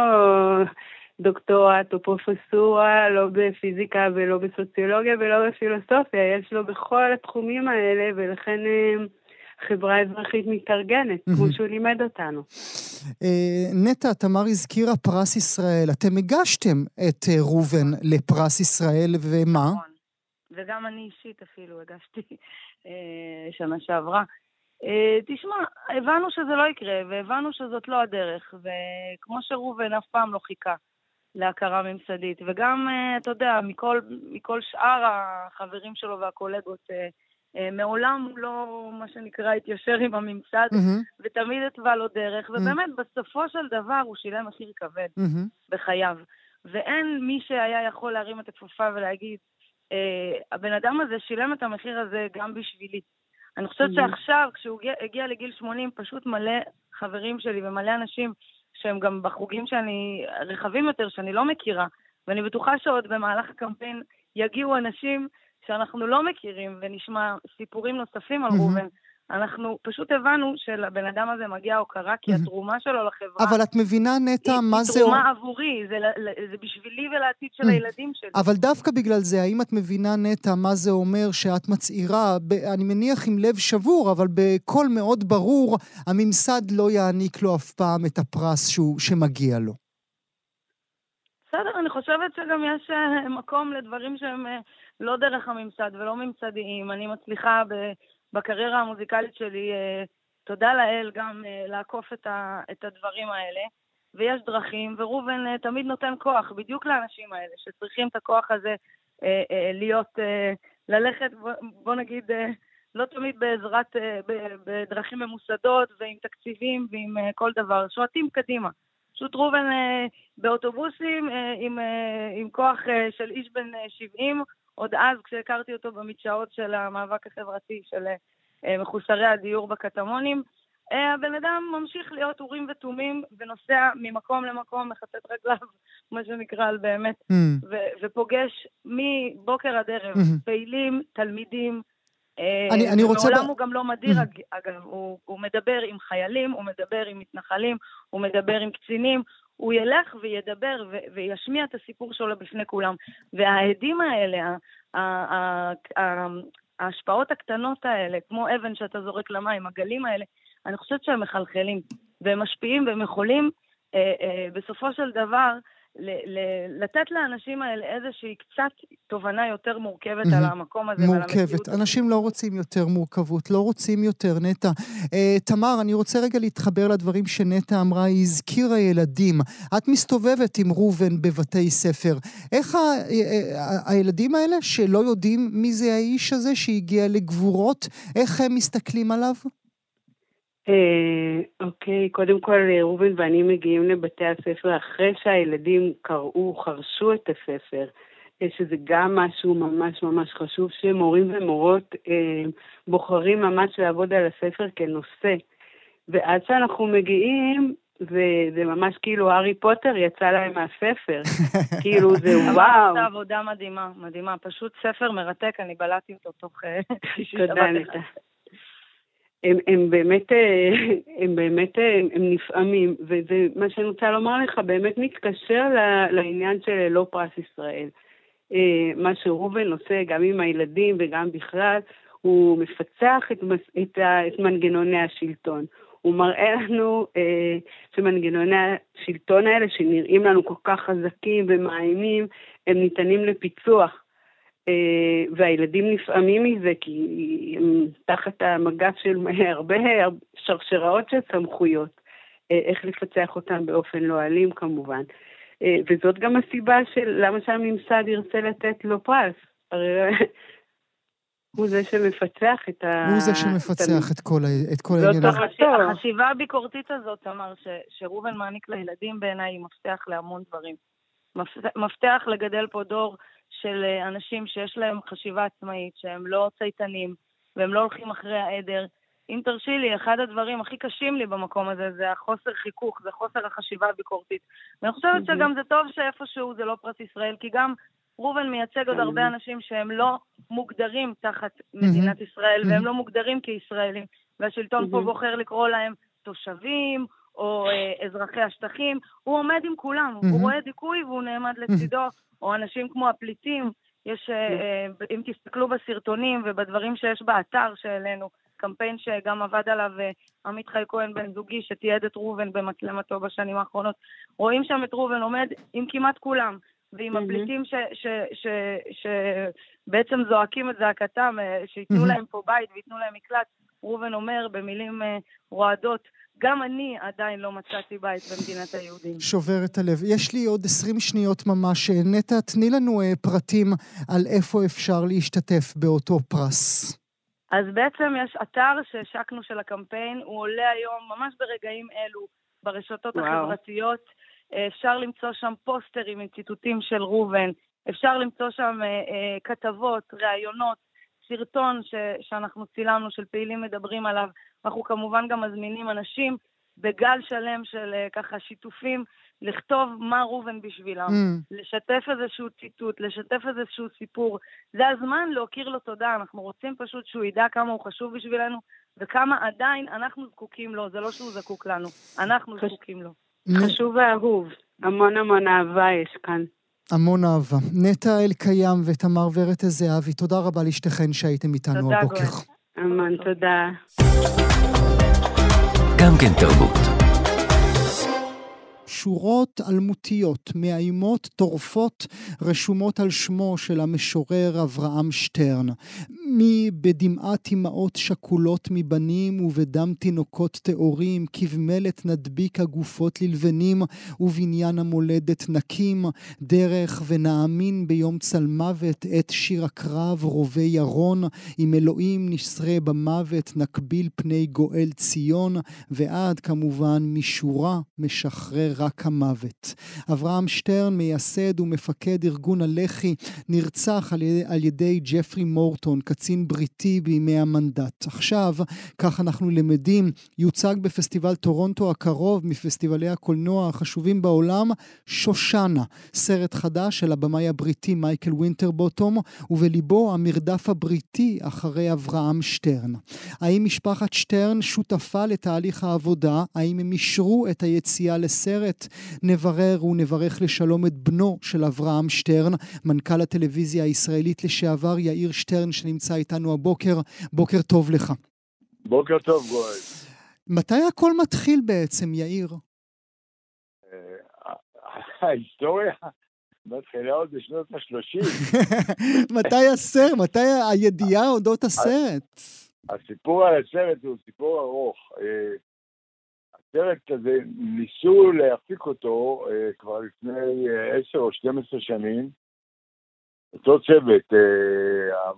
דוקטורט או פרופסורה, לא בפיזיקה ולא בסוציולוגיה ולא בפילוסופיה, יש לו בכל התחומים האלה, ולכן... אה, חברה אזרחית מתארגנת, כמו שהוא לימד אותנו. אה, נטע, תמר הזכירה פרס ישראל. אתם הגשתם את אה, ראובן לפרס ישראל, ומה? נכון. וגם אני אישית אפילו הגשתי שנה שעברה. תשמע, הבנו שזה לא יקרה, והבנו שזאת לא הדרך, וכמו שראובן אף פעם לא חיכה להכרה ממסדית, וגם, אתה יודע, מכל, מכל שאר החברים שלו והקולגות אה, מעולם הוא לא, מה שנקרא, התיישר עם הממסד, mm-hmm. ותמיד התווה לו דרך, mm-hmm. ובאמת, בסופו של דבר הוא שילם מחיר כבד mm-hmm. בחייו. ואין מי שהיה יכול להרים את הכפפה ולהגיד, אה, הבן אדם הזה שילם את המחיר הזה גם בשבילי. אני חושבת mm-hmm. שעכשיו, כשהוא הגיע, הגיע לגיל 80, פשוט מלא חברים שלי ומלא אנשים שהם גם בחוגים שאני, רחבים יותר, שאני לא מכירה, ואני בטוחה שעוד במהלך הקמפיין יגיעו אנשים שאנחנו לא מכירים ונשמע סיפורים נוספים על ראובן, אנחנו פשוט הבנו שלבן אדם הזה מגיעה הוקרה, כי התרומה שלו לחברה... אבל את מבינה, נטע, מה זה... היא תרומה עבורי, זה, זה בשבילי ולעתיד של הילדים שלי. אבל דווקא בגלל זה, האם את מבינה, נטע, מה זה אומר שאת מצהירה, אני מניח עם לב שבור, אבל בקול מאוד ברור, הממסד לא יעניק לו אף פעם את הפרס שהוא, שמגיע לו. בסדר, אני חושבת שגם יש אה, מקום לדברים שהם אה, לא דרך הממסד ולא ממסדיים. אני מצליחה בקריירה המוזיקלית שלי, אה, תודה לאל, גם לעקוף את, את הדברים האלה. ויש דרכים, וראובן תמיד נותן כוח בדיוק לאנשים האלה, שצריכים את הכוח הזה להיות, ללכת, בוא נגיד, לא תמיד בעזרת, בדרכים ממוסדות ועם תקציבים ועם כל דבר, שועטים קדימה. פשוט ראובן אה, באוטובוסים אה, עם, אה, עם כוח של איש בן 70, עוד אז כשהכרתי אותו במדשאות של המאבק החברתי של מחוסרי הדיור בקטמונים. הבן אדם ממשיך להיות אורים ותומים ונוסע ממקום למקום, מכסת רגליו, מה שנקרא, על באמת, mm. ו- ופוגש מבוקר עד ערב mm-hmm. פעילים, תלמידים, אני, אני רוצה... מעולם הוא גם לא מדיר, mm-hmm. אגב, הוא, הוא מדבר עם חיילים, הוא מדבר עם מתנחלים, הוא מדבר עם קצינים, הוא ילך וידבר ו- וישמיע את הסיפור שלו בפני כולם. והעדים האלה, ההשפעות הקטנות האלה, כמו אבן שאתה זורק למים, הגלים האלה, אני חושבת שהם מחלחלים, והם משפיעים והם יכולים אה, אה, בסופו של דבר לתת לאנשים האלה איזושהי קצת תובנה יותר מורכבת על המקום הזה ועל המציאות. מורכבת. אנשים לא רוצים יותר מורכבות, לא רוצים יותר, נטע. Uh, תמר, אני רוצה רגע להתחבר לדברים שנטע אמרה, היא הזכירה ילדים. את מסתובבת עם ראובן בבתי ספר. איך ה- ה- הילדים האלה שלא יודעים מי זה האיש הזה שהגיע לגבורות, איך הם מסתכלים עליו? אה, אוקיי, קודם כל ראובן ואני מגיעים לבתי הספר אחרי שהילדים קראו, חרשו את הספר, אה, שזה גם משהו ממש ממש חשוב, שמורים ומורות אה, בוחרים ממש לעבוד על הספר כנושא. ועד שאנחנו מגיעים, זה, ממש כאילו הארי פוטר יצא להם מהספר. כאילו זה וואו. זו עבודה מדהימה, מדהימה. פשוט ספר מרתק, אני בלעתי אותו תוך שישי שבת. תודה, נטע. הם, הם באמת, אה, הם באמת, אה, הם נפעמים, וזה מה שאני רוצה לומר לך, באמת מתקשר לעניין של לא פרס ישראל. אה, מה שראובן עושה גם עם הילדים וגם בכלל, הוא מפצח את, את, את מנגנוני השלטון. הוא מראה לנו אה, שמנגנוני השלטון האלה, שנראים לנו כל כך חזקים ומאיימים, הם ניתנים לפיצוח. אה, והילדים נפעמים מזה, כי הם תחת המגף של הרבה שרשראות של סמכויות, אה, איך לפצח אותם באופן לא אלים כמובן. אה, וזאת גם הסיבה של למה שהממסד ירצה לתת לו פרס. הוא זה שמפצח את ה... הוא זה שמפצח את כל, את כל העניין הזה. החשיבה הביקורתית הזאת, אמר, שראובן מעניק לילדים בעיניי היא מפתח להמון דברים. מפתח לגדל פה דור של אה, אנשים שיש להם חשיבה עצמאית, שהם לא צייתנים, והם לא הולכים אחרי העדר. אם תרשי לי, אחד הדברים הכי קשים לי במקום הזה זה החוסר חיכוך, זה חוסר החשיבה הביקורתית. ואני חושבת שגם זה טוב שאיפשהו זה לא פרס ישראל, כי גם ראובן מייצג עוד הרבה אנשים שהם לא מוגדרים תחת מדינת ישראל, והם לא מוגדרים כישראלים, והשלטון פה בוחר לקרוא להם תושבים, או אה, אזרחי השטחים, הוא עומד עם כולם, mm-hmm. הוא רואה דיכוי והוא נעמד לצידו, או אנשים כמו הפליטים, יש, אה, אה, אם תסתכלו בסרטונים ובדברים שיש באתר שהעלינו, קמפיין שגם עבד עליו אה, עמית חי כהן בן זוגי, שתיעד את ראובן במצלמתו בשנים האחרונות, רואים שם את ראובן עומד עם כמעט כולם, ועם mm-hmm. הפליטים שבעצם זועקים את זעקתם, אה, שייתנו mm-hmm. להם פה בית וייתנו להם מקלט, ראובן אומר במילים רועדות, גם אני עדיין לא מצאתי בית במדינת היהודים. שובר את הלב. יש לי עוד 20 שניות ממש. נטע, תני לנו uh, פרטים על איפה אפשר להשתתף באותו פרס. אז בעצם יש אתר שהשקנו של הקמפיין, הוא עולה היום, ממש ברגעים אלו, ברשתות וואו. החברתיות. אה, אפשר למצוא שם פוסטרים עם ציטוטים של ראובן, אפשר למצוא שם אה, אה, כתבות, ראיונות, סרטון ש, שאנחנו צילמנו של פעילים מדברים עליו. אנחנו כמובן גם מזמינים אנשים בגל שלם של uh, ככה שיתופים, לכתוב מה ראובן בשבילם, mm. לשתף איזשהו ציטוט, לשתף איזשהו סיפור. זה הזמן להכיר לו תודה, אנחנו רוצים פשוט שהוא ידע כמה הוא חשוב בשבילנו, וכמה עדיין אנחנו זקוקים לו, זה לא שהוא זקוק לנו, אנחנו חש... זקוקים לו. חשוב ואהוב, המון המון אהבה יש כאן. המון אהבה. נטע אלקיים ותמר ורטה זהבי, תודה רבה לשתיכן שהייתם איתנו תודה הבוקר. תודה, גואל. המון תודה. גם כן תרבות. שורות אלמותיות, מאיימות, טורפות, רשומות על שמו של המשורר אברהם שטרן. מי בדמעת אמהות שכולות מבנים ובדם תינוקות טהורים, כבמלת נדביק הגופות ללבנים, ובניין המולדת נקים, דרך ונאמין ביום צלמוות, את שיר הקרב רובי ירון, אם אלוהים נשרה במוות, נקביל פני גואל ציון, ועד כמובן משורה משחרר רק המוות. אברהם שטרן, מייסד ומפקד ארגון הלח"י, נרצח על ידי, על ידי ג'פרי מורטון, קצין בריטי בימי המנדט. עכשיו, כך אנחנו למדים, יוצג בפסטיבל טורונטו הקרוב מפסטיבלי הקולנוע החשובים בעולם, שושנה, סרט חדש של הבמאי הבריטי מייקל וינטרבוטום, ובליבו המרדף הבריטי אחרי אברהם שטרן. האם משפחת שטרן שותפה לתהליך העבודה? האם הם אישרו את היציאה לסרט? ב' נברר ונברך לשלום את בנו של אברהם שטרן, מנכ"ל הטלוויזיה הישראלית לשעבר יאיר שטרן שנמצא איתנו הבוקר. בוקר טוב לך. בוקר טוב גואל. מתי הכל מתחיל בעצם, יאיר? אה, ההיסטוריה מתחילה עוד בשנות ה-30. מתי הסרט? מתי הידיעה אודות הסרט? הסיפור על הסרט הוא סיפור ארוך. אה, הסרט הזה, ניסו להפיק אותו אה, כבר לפני אה, עשר או 12 שנים. אותו צוות, אה,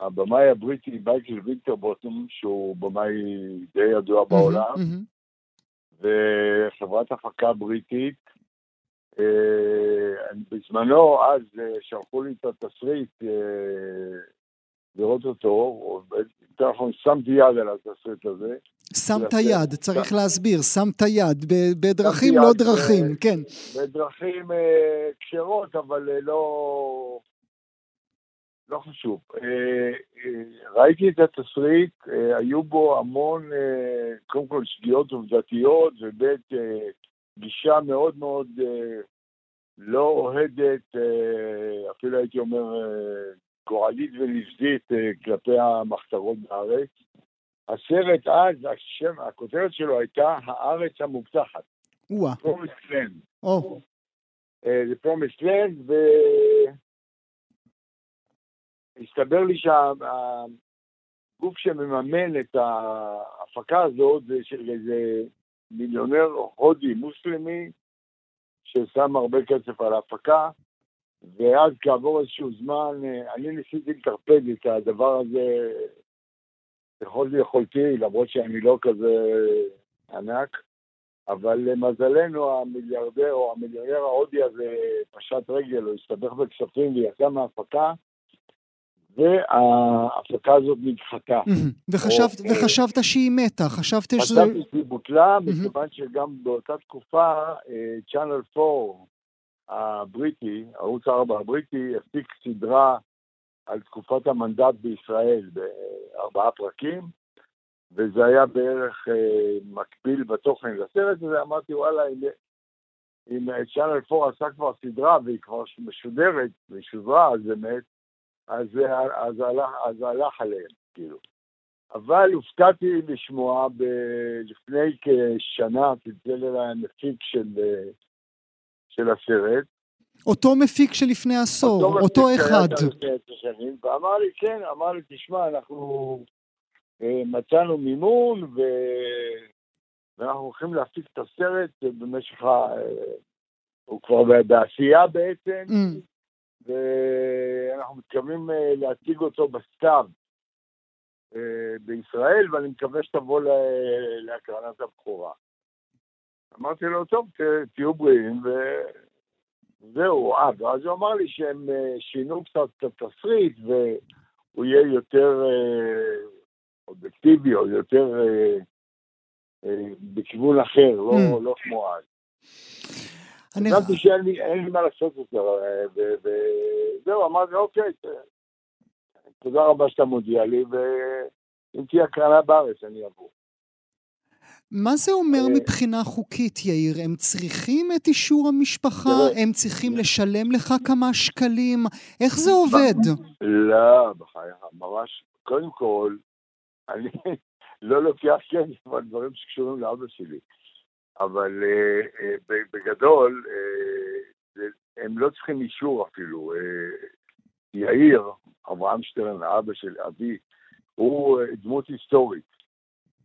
הבמאי הבריטי בייקל וינטר בוטום, שהוא במאי די ידוע בעולם, וחברת הפקה בריטית. אה, בזמנו, אז אה, שלחו לי את התסריט אה, לראות אותו, נכון שמתי יד על התסריט הזה. שמת יד, צריך להסביר, שמת יד, בדרכים לא דרכים, אה, כן. בדרכים אה, כשרות, אבל אה, לא... לא חשוב. ראיתי את התסריט, היו בו המון, קודם כל שגיאות עובדתיות, וב' גישה מאוד מאוד לא אוהדת, אפילו הייתי אומר גורלית ונבזית כלפי המחתרות בארץ. הסרט אז, השם, הכותרת שלו הייתה הארץ המובטחת. או-אה. Promised Land. או. זה Promised Land, והסתבר לי שהגוף שמממן את ההפקה הזאת זה של איזה מיליונר הודי מוסלמי ששם הרבה כסף על ההפקה, ואז כעבור איזשהו זמן, אה, אני ניסיתי לטרפד את הדבר הזה ככל יכולתי, למרות שאני לא כזה ענק, אבל למזלנו המיליארדר או המיליונר ההודי הזה פשט רגל, הוא הסתבך בכספים ויצא מההפקה, וההפקה הזאת נדחתה. וחשבת, או, וחשבת שהיא מתה, חשבת שזה... חשבתי שהיא בוטלה, מכיוון שגם באותה תקופה, צ'אנל 4 הבריטי, ערוץ 4 הבריטי, הפיק סדרה על תקופת המנדט בישראל בארבעה פרקים, וזה היה בערך אה, מקביל בתוכן לסרט הזה, אמרתי וואלה, אם, צ'אנל 4 עשה כבר סדרה והיא כבר משודרת, ושודרה, אז באמת, אז, אז, הלך, אז הלך עליהם, כאילו. אבל הופתעתי לשמוע ב... לפני כשנה צלצל אליי המפיק של, אה, של הסרט. אותו מפיק שלפני עשור, אותו, אותו אחד. שנים, ואמר לי, כן, אמר לי, תשמע, אנחנו אה, מצאנו מימון ו... ואנחנו הולכים להפיק את הסרט במשך ה... הוא כבר בעשייה בעצם, mm. ואנחנו מתכוונים אה, להציג אותו בסתיו אה, בישראל, ואני מקווה שתבוא להקרנת הבכורה. אמרתי לו, טוב, תהיו בריאים, וזהו, אה, ואז הוא אמר לי שהם אה, שינו קצת את התסריט, והוא יהיה יותר אובייקטיבי, או יותר בכיוון אחר, לא, mm. לא כמו אז. אני... חשבתי שאין לי מה לעשות יותר, וזהו, אמרתי, אוקיי, תודה רבה שאתה מודיע לי, ואם תהיה הקרנה בארץ, אני אבוא. מה זה אומר אה, מבחינה חוקית, יאיר? הם צריכים את אישור המשפחה? הם צריכים לשלם לך כמה שקלים? איך זה עובד? לא, בחייך, ממש, קודם כל, אני לא לוקח כסף על דברים שקשורים לאבא שלי. אבל uh, בגדול, הם לא צריכים אישור אפילו. יאיר, אברהם שטרן, האבא של אבי, הוא דמות היסטורית.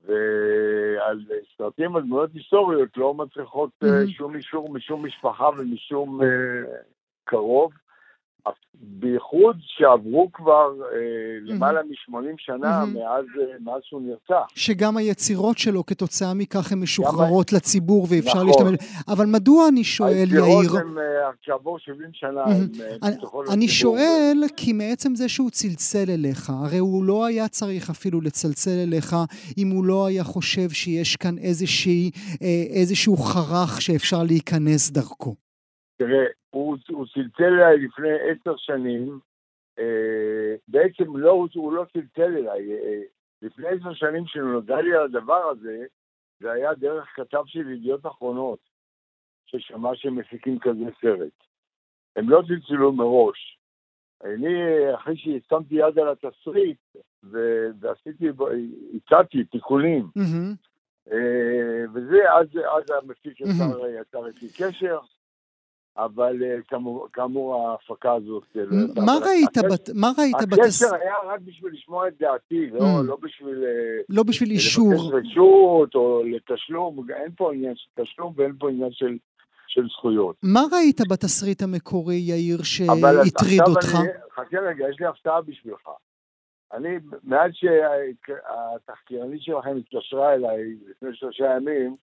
ועל סרטים על דמויות היסטוריות לא מצריכות mm-hmm. שום אישור משום משפחה ומשום קרוב. בייחוד שעברו כבר אה, למעלה מ-80 שנה מאז, אה, מאז שהוא נרצח. שגם היצירות שלו כתוצאה מכך הן משוחררות. לציבור ואפשר נכון. להשתמש. אבל מדוע אני שואל, יאיר... היצירות הן, אה, כעבור 70 שנה, הן נפתחו לציבור. אני שואל, כי מעצם זה שהוא צלצל אליך, הרי הוא לא היה צריך אפילו לצלצל אליך אם הוא לא היה חושב שיש כאן איזושהי, איזשהו חרך שאפשר להיכנס דרכו. תראה, הוא, הוא צלצל אליי לפני עשר שנים, אה, בעצם לא, הוא לא צלצל אליי, אה, לפני עשר שנים כשנודע לי על הדבר הזה, זה היה דרך כתב של ידיעות אחרונות, ששמע שהם מפיקים כזה סרט. הם לא צלצלו מראש. אני, אחרי ששמתי יד על התסריט, ועשיתי, הצעתי תיקונים, mm-hmm. וזה, אז, אז המפיק mm-hmm. יצר איתי קשר. אבל אה, כאמור ההפקה הזאת... אה, מה ראית מה ראית בתס... הקשר היה רק בשביל לשמוע את דעתי, לא, mm. לא בשביל... אה, לא בשביל אישור. לבקש רשות או לתשלום, אין פה עניין של תשלום ואין פה עניין של... של זכויות. מה ראית בתסריט המקורי, יאיר, שהטריד אותך? אני, חכה רגע, יש לי הפתעה בשבילך. אני, מאז שהתחקירנית שלכם התקשרה אליי לפני שלושה ימים,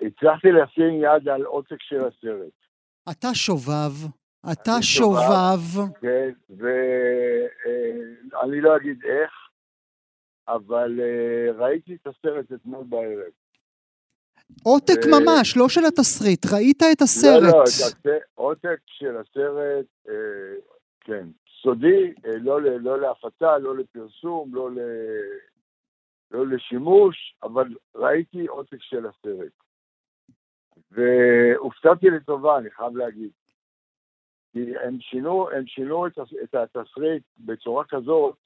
הצלחתי לשים יד על עותק של הסרט. אתה שובב, אתה שובב. כן, ואני לא אגיד איך, אבל אה, ראיתי את הסרט אתמול בערב. עותק ממש, לא של התסריט, ראית את הסרט. לא, לא, עותק של הסרט, אה, כן, סודי, אה, לא, לא להפצה, לא לפרסום, לא, ל, לא לשימוש, אבל ראיתי עותק של הסרט. והופתעתי לטובה, אני חייב להגיד. כי הם שינו, הם שינו את, את התסריט בצורה כזאת,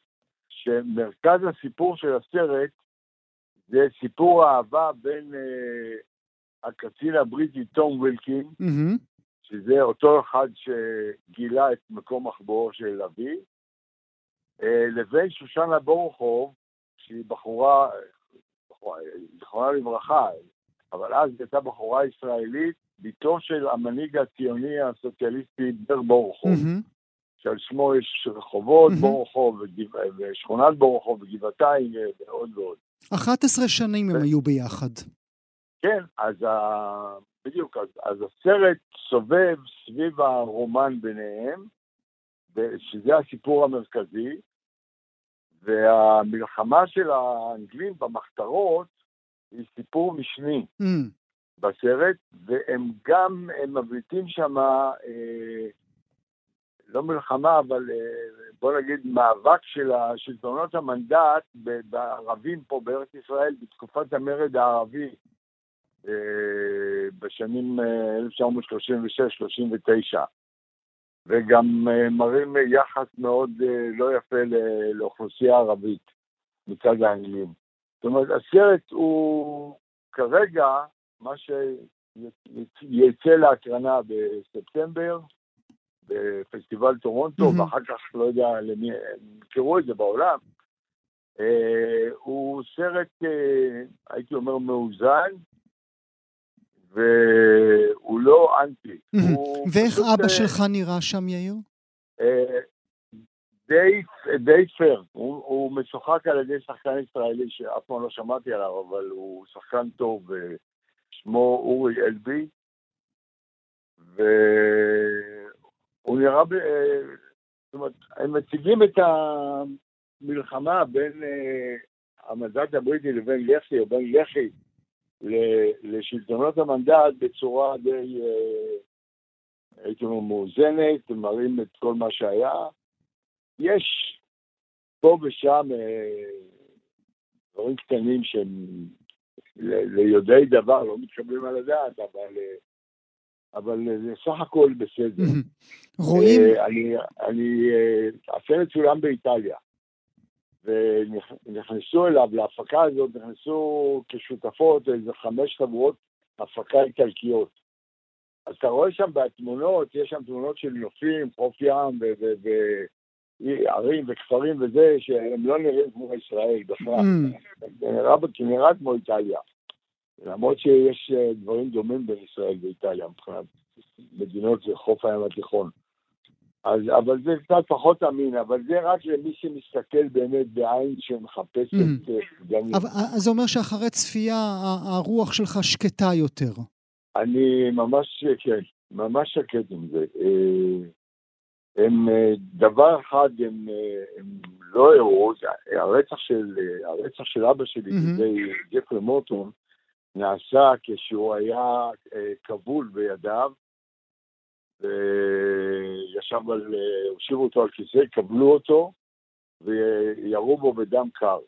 שמרכז הסיפור של הסרט זה סיפור האהבה בין אה, הקצין הבריטי תום וילקין, mm-hmm. שזה אותו אחד שגילה את מקום מחבואו של אבי, אה, לבין שושנה בורחוב, שהיא בחורה, זכרונה לברכה, אבל אז הייתה בחורה ישראלית, בתו של המנהיג הציוני הסוציאליסטי בר בורחוב, mm-hmm. שעל שמו יש רחובות, mm-hmm. בורחוב ושכונת בורחוב וגבעתיים ועוד ועוד. 11 שנים הם היו ביחד. כן, אז ה... בדיוק, אז, אז הסרט סובב סביב הרומן ביניהם, שזה הסיפור המרכזי, והמלחמה של האנגלים במחתרות היא סיפור משני Mm. בסרט, והם גם, הם מבליטים שם, אה, לא מלחמה, אבל אה, בוא נגיד מאבק של שלטונות המנדט בערבים פה בארץ ישראל בתקופת המרד הערבי אה, בשנים אה, 1936-39. וגם אה, מראים יחס מאוד אה, לא יפה לאוכלוסייה ערבית מצד האנגלים. זאת אומרת, הסרט הוא כרגע, מה שיצא להקרנה בספטמבר, בפסטיבל טורונטו, מהמם. ואחר כך, לא יודע למי, הם יכירו את זה בעולם, אה, הוא סרט, אה, הייתי אומר, מאוזן, והוא לא אנטי. מהמם. הוא ואיך פשוט, אבא אה, שלך נראה שם, יאיר? די, די פייר. הוא, הוא משוחק על ידי שחקן ישראלי שאף פעם לא שמעתי עליו, אבל הוא שחקן טוב, אה, שמו אורי אלבי, והוא נראה, ב... אה, זאת אומרת, הם מציגים את המלחמה בין אה, המנדט הבריטי לבין לח"י, או בין לח"י לשלטונות המנדט בצורה די, הייתי אומר, מאוזנת, מראים את כל מה שהיה. יש פה ושם אה, דברים קטנים שהם ליודעי דבר לא מתקבלים על הדעת, אבל, אה, אבל אה, זה סך הכל בסדר. רואים, אני, אני, הסרט צולם באיטליה, ונכנסו אליו, להפקה הזאת, נכנסו כשותפות איזה חמש חברות הפקה איטלקיות. אז אתה רואה שם בתמונות, יש שם תמונות של נופים, חוף ים וערים וכפרים וזה, שהם לא נראים כמו ישראל בכלל. מהמם. זה נראה, כמו איטליה. למרות שיש אה, דברים דומים בין ישראל ואיטליה מבחינת מדינות חוף הים התיכון. אז, אבל זה קצת פחות אמין, אבל זה רק למי שמסתכל באמת בעין שמחפשת Mm. אה, גם... אבל- אז זה אומר שאחרי צפייה הרוח שלך שקטה יותר. אני ממש, כן, ממש שקט עם זה. הם, אה, דבר אחד הם, אה, הם לא הראו, הרצח של, אה, הרצח של אבא שלי מהמם. בידי גפרי מורטון נעשה כשהוא היה כבול בידיו, וישב על, הושיבו אותו על כיסא, קבלו אותו, וירו בו בדם קר.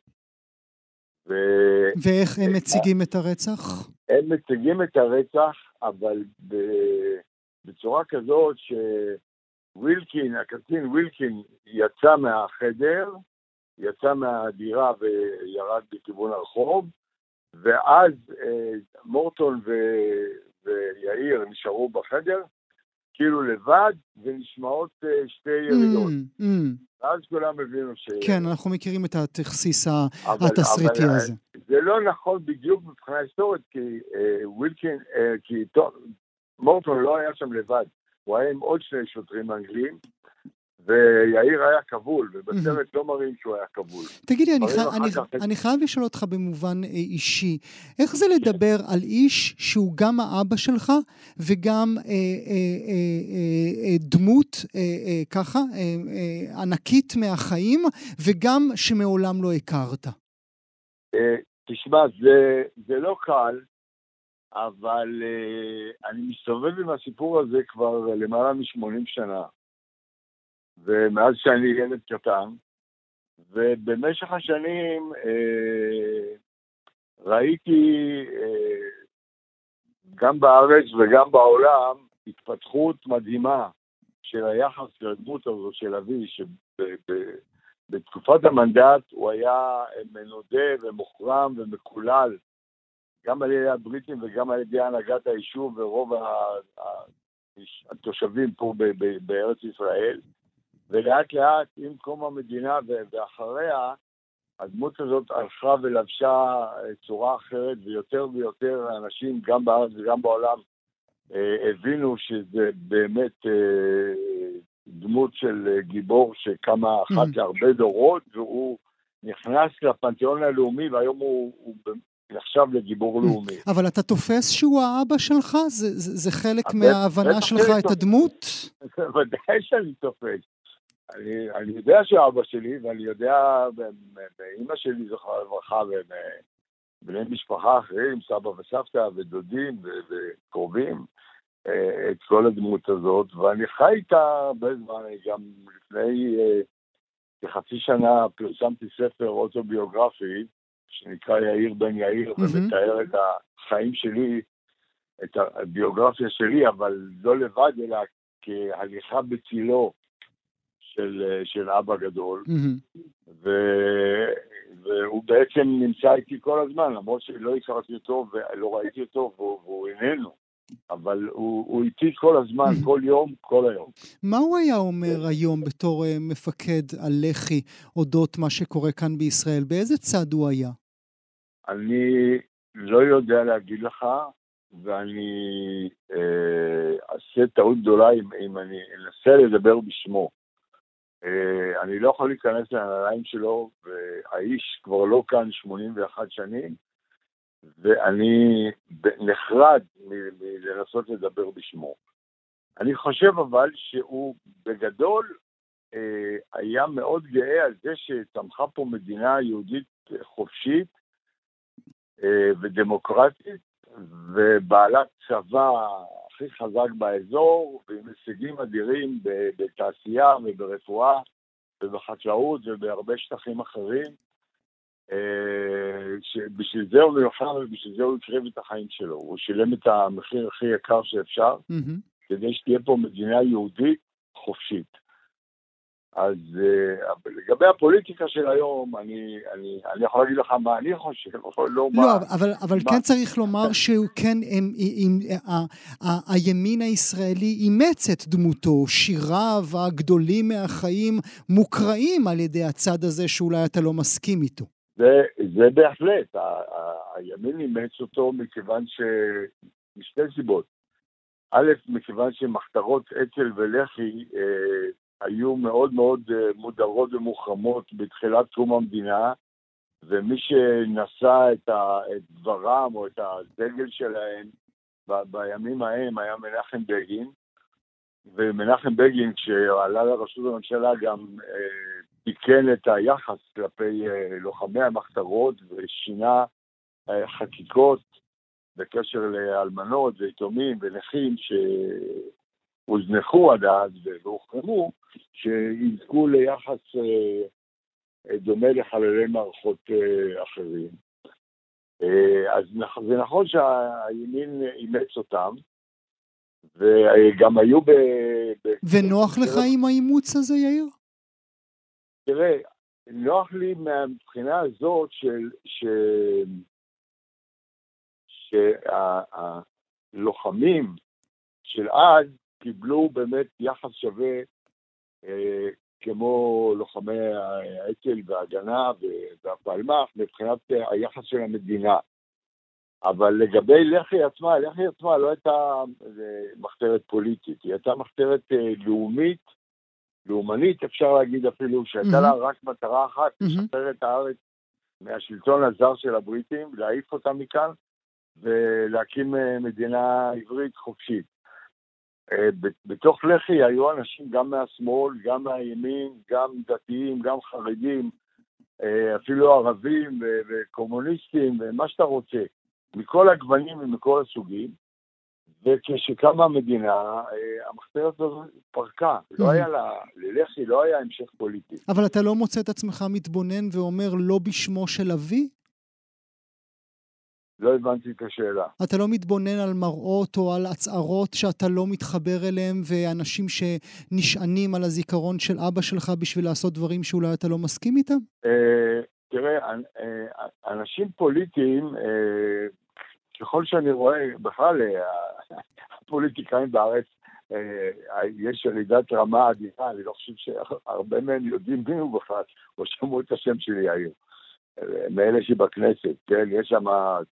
ו- ואיך הם מציגים את הרצח? הם מציגים את הרצח, אבל. בצורה כזאת שווילקין, הקצין ווילקין, יצא מהחדר, יצא מהדירה וירד בכיוון הרחוב, ואז אה, מורטון ו... ויאיר נשארו בחדר, כאילו לבד, ונשמעות אה, שתי ירידות. מהמם, מהמם. ואז כולם הבינו ש... כן, אנחנו מכירים את התכסיס התסריטי אבל, הזה. זה לא נכון בדיוק מבחינה היסטורית, כי אה, ווילקין, אה, כי טוב, מורטון לא היה שם לבד, הוא היה עם עוד שני שוטרים אנגלים, ויאיר היה כבול, ובסרט לא מראים שהוא היה כבול. תגידי, אני, דברים חי... אחר אני, כך- אני חייב לשאול אותך במובן אה, אישי, איך זה לדבר על איש שהוא גם האבא שלך וגם אה, אה, אה, אה, אה, דמות אה, אה, ככה, אה, אה, ענקית מהחיים, וגם שמעולם לא הכרת? אה, תשמע, זה, זה לא קל, אבל אה, אני מסתובב עם הסיפור הזה כבר למעלה מ-80 שנה, ומאז שאני ילד קטן, ובמשך השנים אה, ראיתי אה, גם בארץ וגם בעולם התפתחות מדהימה של היחס לדמות הזאת של אבי, שבתקופת המנדט הוא היה מנודה ומוחרם ומקולל, גם על ידי הבריטים וגם על ידי הנהגת היישוב ורוב התושבים פה בארץ ישראל. ולאט לאט, עם קום המדינה ואחריה, הדמות הזאת הלכה ולבשה צורה אחרת, ויותר ויותר אנשים, גם בארץ וגם בעולם, אה, הבינו שזה באמת אה, דמות של אה, גיבור שקמה אחת Mhm. להרבה דורות, והוא נכנס לפנתיאון הלאומי, והיום הוא, הוא נחשב לגיבור Mhm. לאומי. אבל אתה תופס שהוא האבא שלך? זה, זה, זה חלק מההבנה שלך את. הדמות? ודאי שאני תופס. אני, אני יודע שאבא שלי, ואני יודע, ואימא שלי זוכרה לברכה, ובני משפחה אחרים, סבא וסבתא ודודים וקרובים, אה, את כל הדמות הזאת, ואני חי איתה הרבה זמן, גם לפני אה, כחצי שנה פרסמתי ספר אוטוביוגרפי, שנקרא יאיר בן יאיר, mm-hmm. ומתאר את החיים שלי, את הביוגרפיה שלי, אבל לא לבד, אלא כהליכה בצילו של, של אבא גדול. Mm-hmm. ו, והוא בעצם נמצא איתי כל הזמן, למרות שלא הכרתי אותו ולא ראיתי אותו, והוא, והוא איננו. אבל הוא, הוא איתי כל הזמן, כל יום, כל היום. מה הוא היה אומר היום בתור uh, מפקד הלח"י אודות מה שקורה כאן בישראל? באיזה צד הוא היה? אני לא יודע להגיד לך, ואני אה, אעשה טעות גדולה אם, אם אני אנסה לדבר בשמו. אה, אני לא יכול להיכנס לנעליים שלו, והאיש כבר לא כאן 81 שנים, ואני נחרד מלנסות לדבר בשמו. אני חושב אבל שהוא בגדול אה, היה מאוד גאה על זה שצמחה פה מדינה יהודית חופשית ודמוקרטית, ובעלת צבא הכי חזק באזור, ועם הישגים אדירים בתעשייה וברפואה ובחקלאות ובהרבה שטחים אחרים. אה, שבשביל זה הוא נלחם ובשביל זה הוא הקריב את החיים שלו. הוא שילם את המחיר הכי יקר שאפשר, mm-hmm. כדי שתהיה פה מדינה יהודית חופשית. אז uh, לגבי הפוליטיקה של היום, אני, אני, אני יכול להגיד לך מה אני חושב, אבל לא, לא מה... אבל, אבל מה... כן צריך לומר שהוא כן, הם, הם, ה, ה, הימין הישראלי אימץ את דמותו, שיריו הגדולים מהחיים מוקראים על ידי הצד הזה שאולי אתה לא מסכים איתו. זה, זה בהחלט, ה, ה, הימין אימץ אותו מכיוון ש... משתי סיבות. א', מכיוון שמחתרות אצ"ל ולח"י אה, היו מאוד מאוד אה, מודרות ומוחרמות בתחילת תחום המדינה, ומי שנשא את, ה, את דברם או את הדגל שלהם ב, בימים ההם היה מנחם בגין, ומנחם בגין, כשעלה לראשות הממשלה, גם אה, תיקן את היחס כלפי אה, לוחמי המחתרות ושינה אה, חקיקות בקשר לאלמנות ויתומים ונכים שהוזנחו עד אז והוחרמו, שיזכו ליחס אה, דומה לחללי מערכות אחרים. אז זה נכון שהימין אימץ אותם, וגם היו ב... ונוח לך עם האימוץ הזה, יאיר? תראה, נוח לי מהבחינה הזאת של... ש... שהלוחמים של אז קיבלו באמת יחס שווה אה, כמו לוחמי האצ"ל וההגנה והפלמ"ח מבחינת היחס של המדינה. אבל לגבי לח"י עצמה, לח"י עצמה לא הייתה אה, מחתרת פוליטית, היא הייתה מחתרת אה, לאומית לאומנית, אפשר להגיד אפילו, שהייתה לה רק מטרה אחת, לשחרר את הארץ מהשלטון הזר של הבריטים, להעיף אותם מכאן ולהקים אה, מדינה עברית חופשית. אה, בתוך לח"י היו אנשים גם מהשמאל, גם מהימין, גם דתיים, גם חרדים, אה, אפילו ערבים וקומוניסטים ומה שאתה רוצה, מכל הגוונים ומכל הסוגים. וכשקמה המדינה, אה, המחתרת הזאת פרקה. לא היה לה, ללח"י לא היה המשך פוליטי. אבל אתה לא מוצא את עצמך מתבונן ואומר לא בשמו של אבי? לא הבנתי את השאלה. אתה לא מתבונן על מראות או על הצהרות שאתה לא מתחבר אליהם ואנשים שנשענים על הזיכרון של אבא שלך בשביל לעשות דברים שאולי אתה לא מסכים איתם? אה, תראה, אה, אנשים פוליטיים, ככל שאני רואה, בכלל, הפוליטיקאים בארץ, אה, יש ירידת רמה אדירה, אני לא חושב שהרבה מהם יודעים מי הוא בכלל, או שמעו את השם שלי יאיר. מאלה שבכנסת, כן? יש שם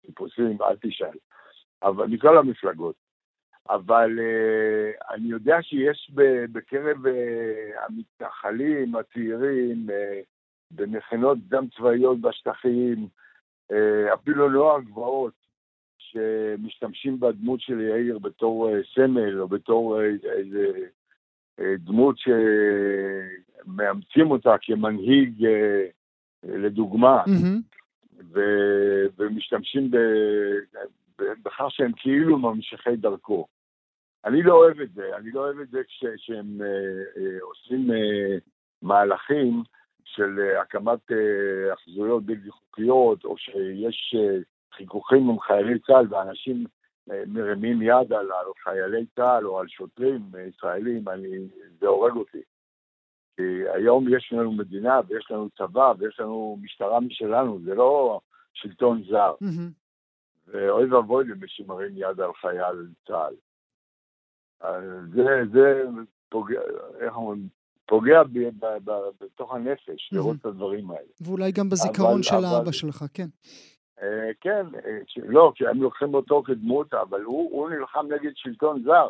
טיפוסים, אל תשאל. אבל מכל המפלגות. אבל uh, אני יודע שיש בקרב uh, המתנחלים הצעירים, uh, במכינות דם צבאיות בשטחים, uh, אפילו נוער גבעות, שמשתמשים בדמות של יאיר בתור uh, סמל או בתור uh, איזה אה, דמות שמאמצים אותה כמנהיג אה, לדוגמה, ו... ומשתמשים ב... בכך שהם כאילו ממשיכי דרכו. אני לא אוהב את זה, אני לא אוהב את זה כשהם עושים מהלכים של הקמת אחזויות בלתי חוקיות, או שיש חיכוכים עם חיילי צה"ל ואנשים מרימים יד על, על חיילי צה"ל או על שוטרים ישראלים, אני, זה הורג אותי. כי היום יש לנו מדינה ויש לנו צבא ויש לנו משטרה משלנו, זה לא שלטון זר. ואוי ואבוי למי שמרים יד על חייל צה"ל. זה, זה פוגע, איך אומרים, פוגע ב, ב, ב, בתוך הנפש. לראות את הדברים האלה. ואולי גם בזיכרון אבל, של אבל, האבא שלך, כן. אה, כן, אה, לא, כי הם לוקחים אותו כדמות, אבל הוא, הוא נלחם נגד שלטון זר.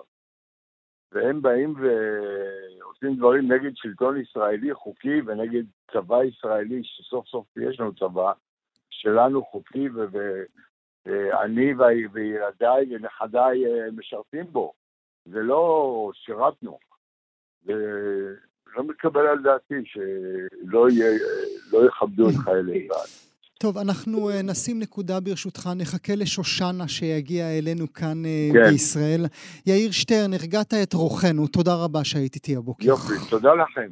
והם באים ועושים דברים נגד שלטון ישראלי חוקי ונגד צבא ישראלי, שסוף סוף יש לנו צבא שלנו חוקי, ואני וילדיי ונכדיי אה, משרתים בו. זה לא שירתנו. ולא מתקבל על דעתי שלא לא יכבדו את חיילי צה"ל. טוב, אנחנו uh, נשים נקודה ברשותך, נחכה לשושנה שיגיע אלינו כאן uh, כן. בישראל. יאיר שטרן, הרגעת את רוחנו, תודה רבה שהיית איתי הבוקר. יופי, תודה לכם.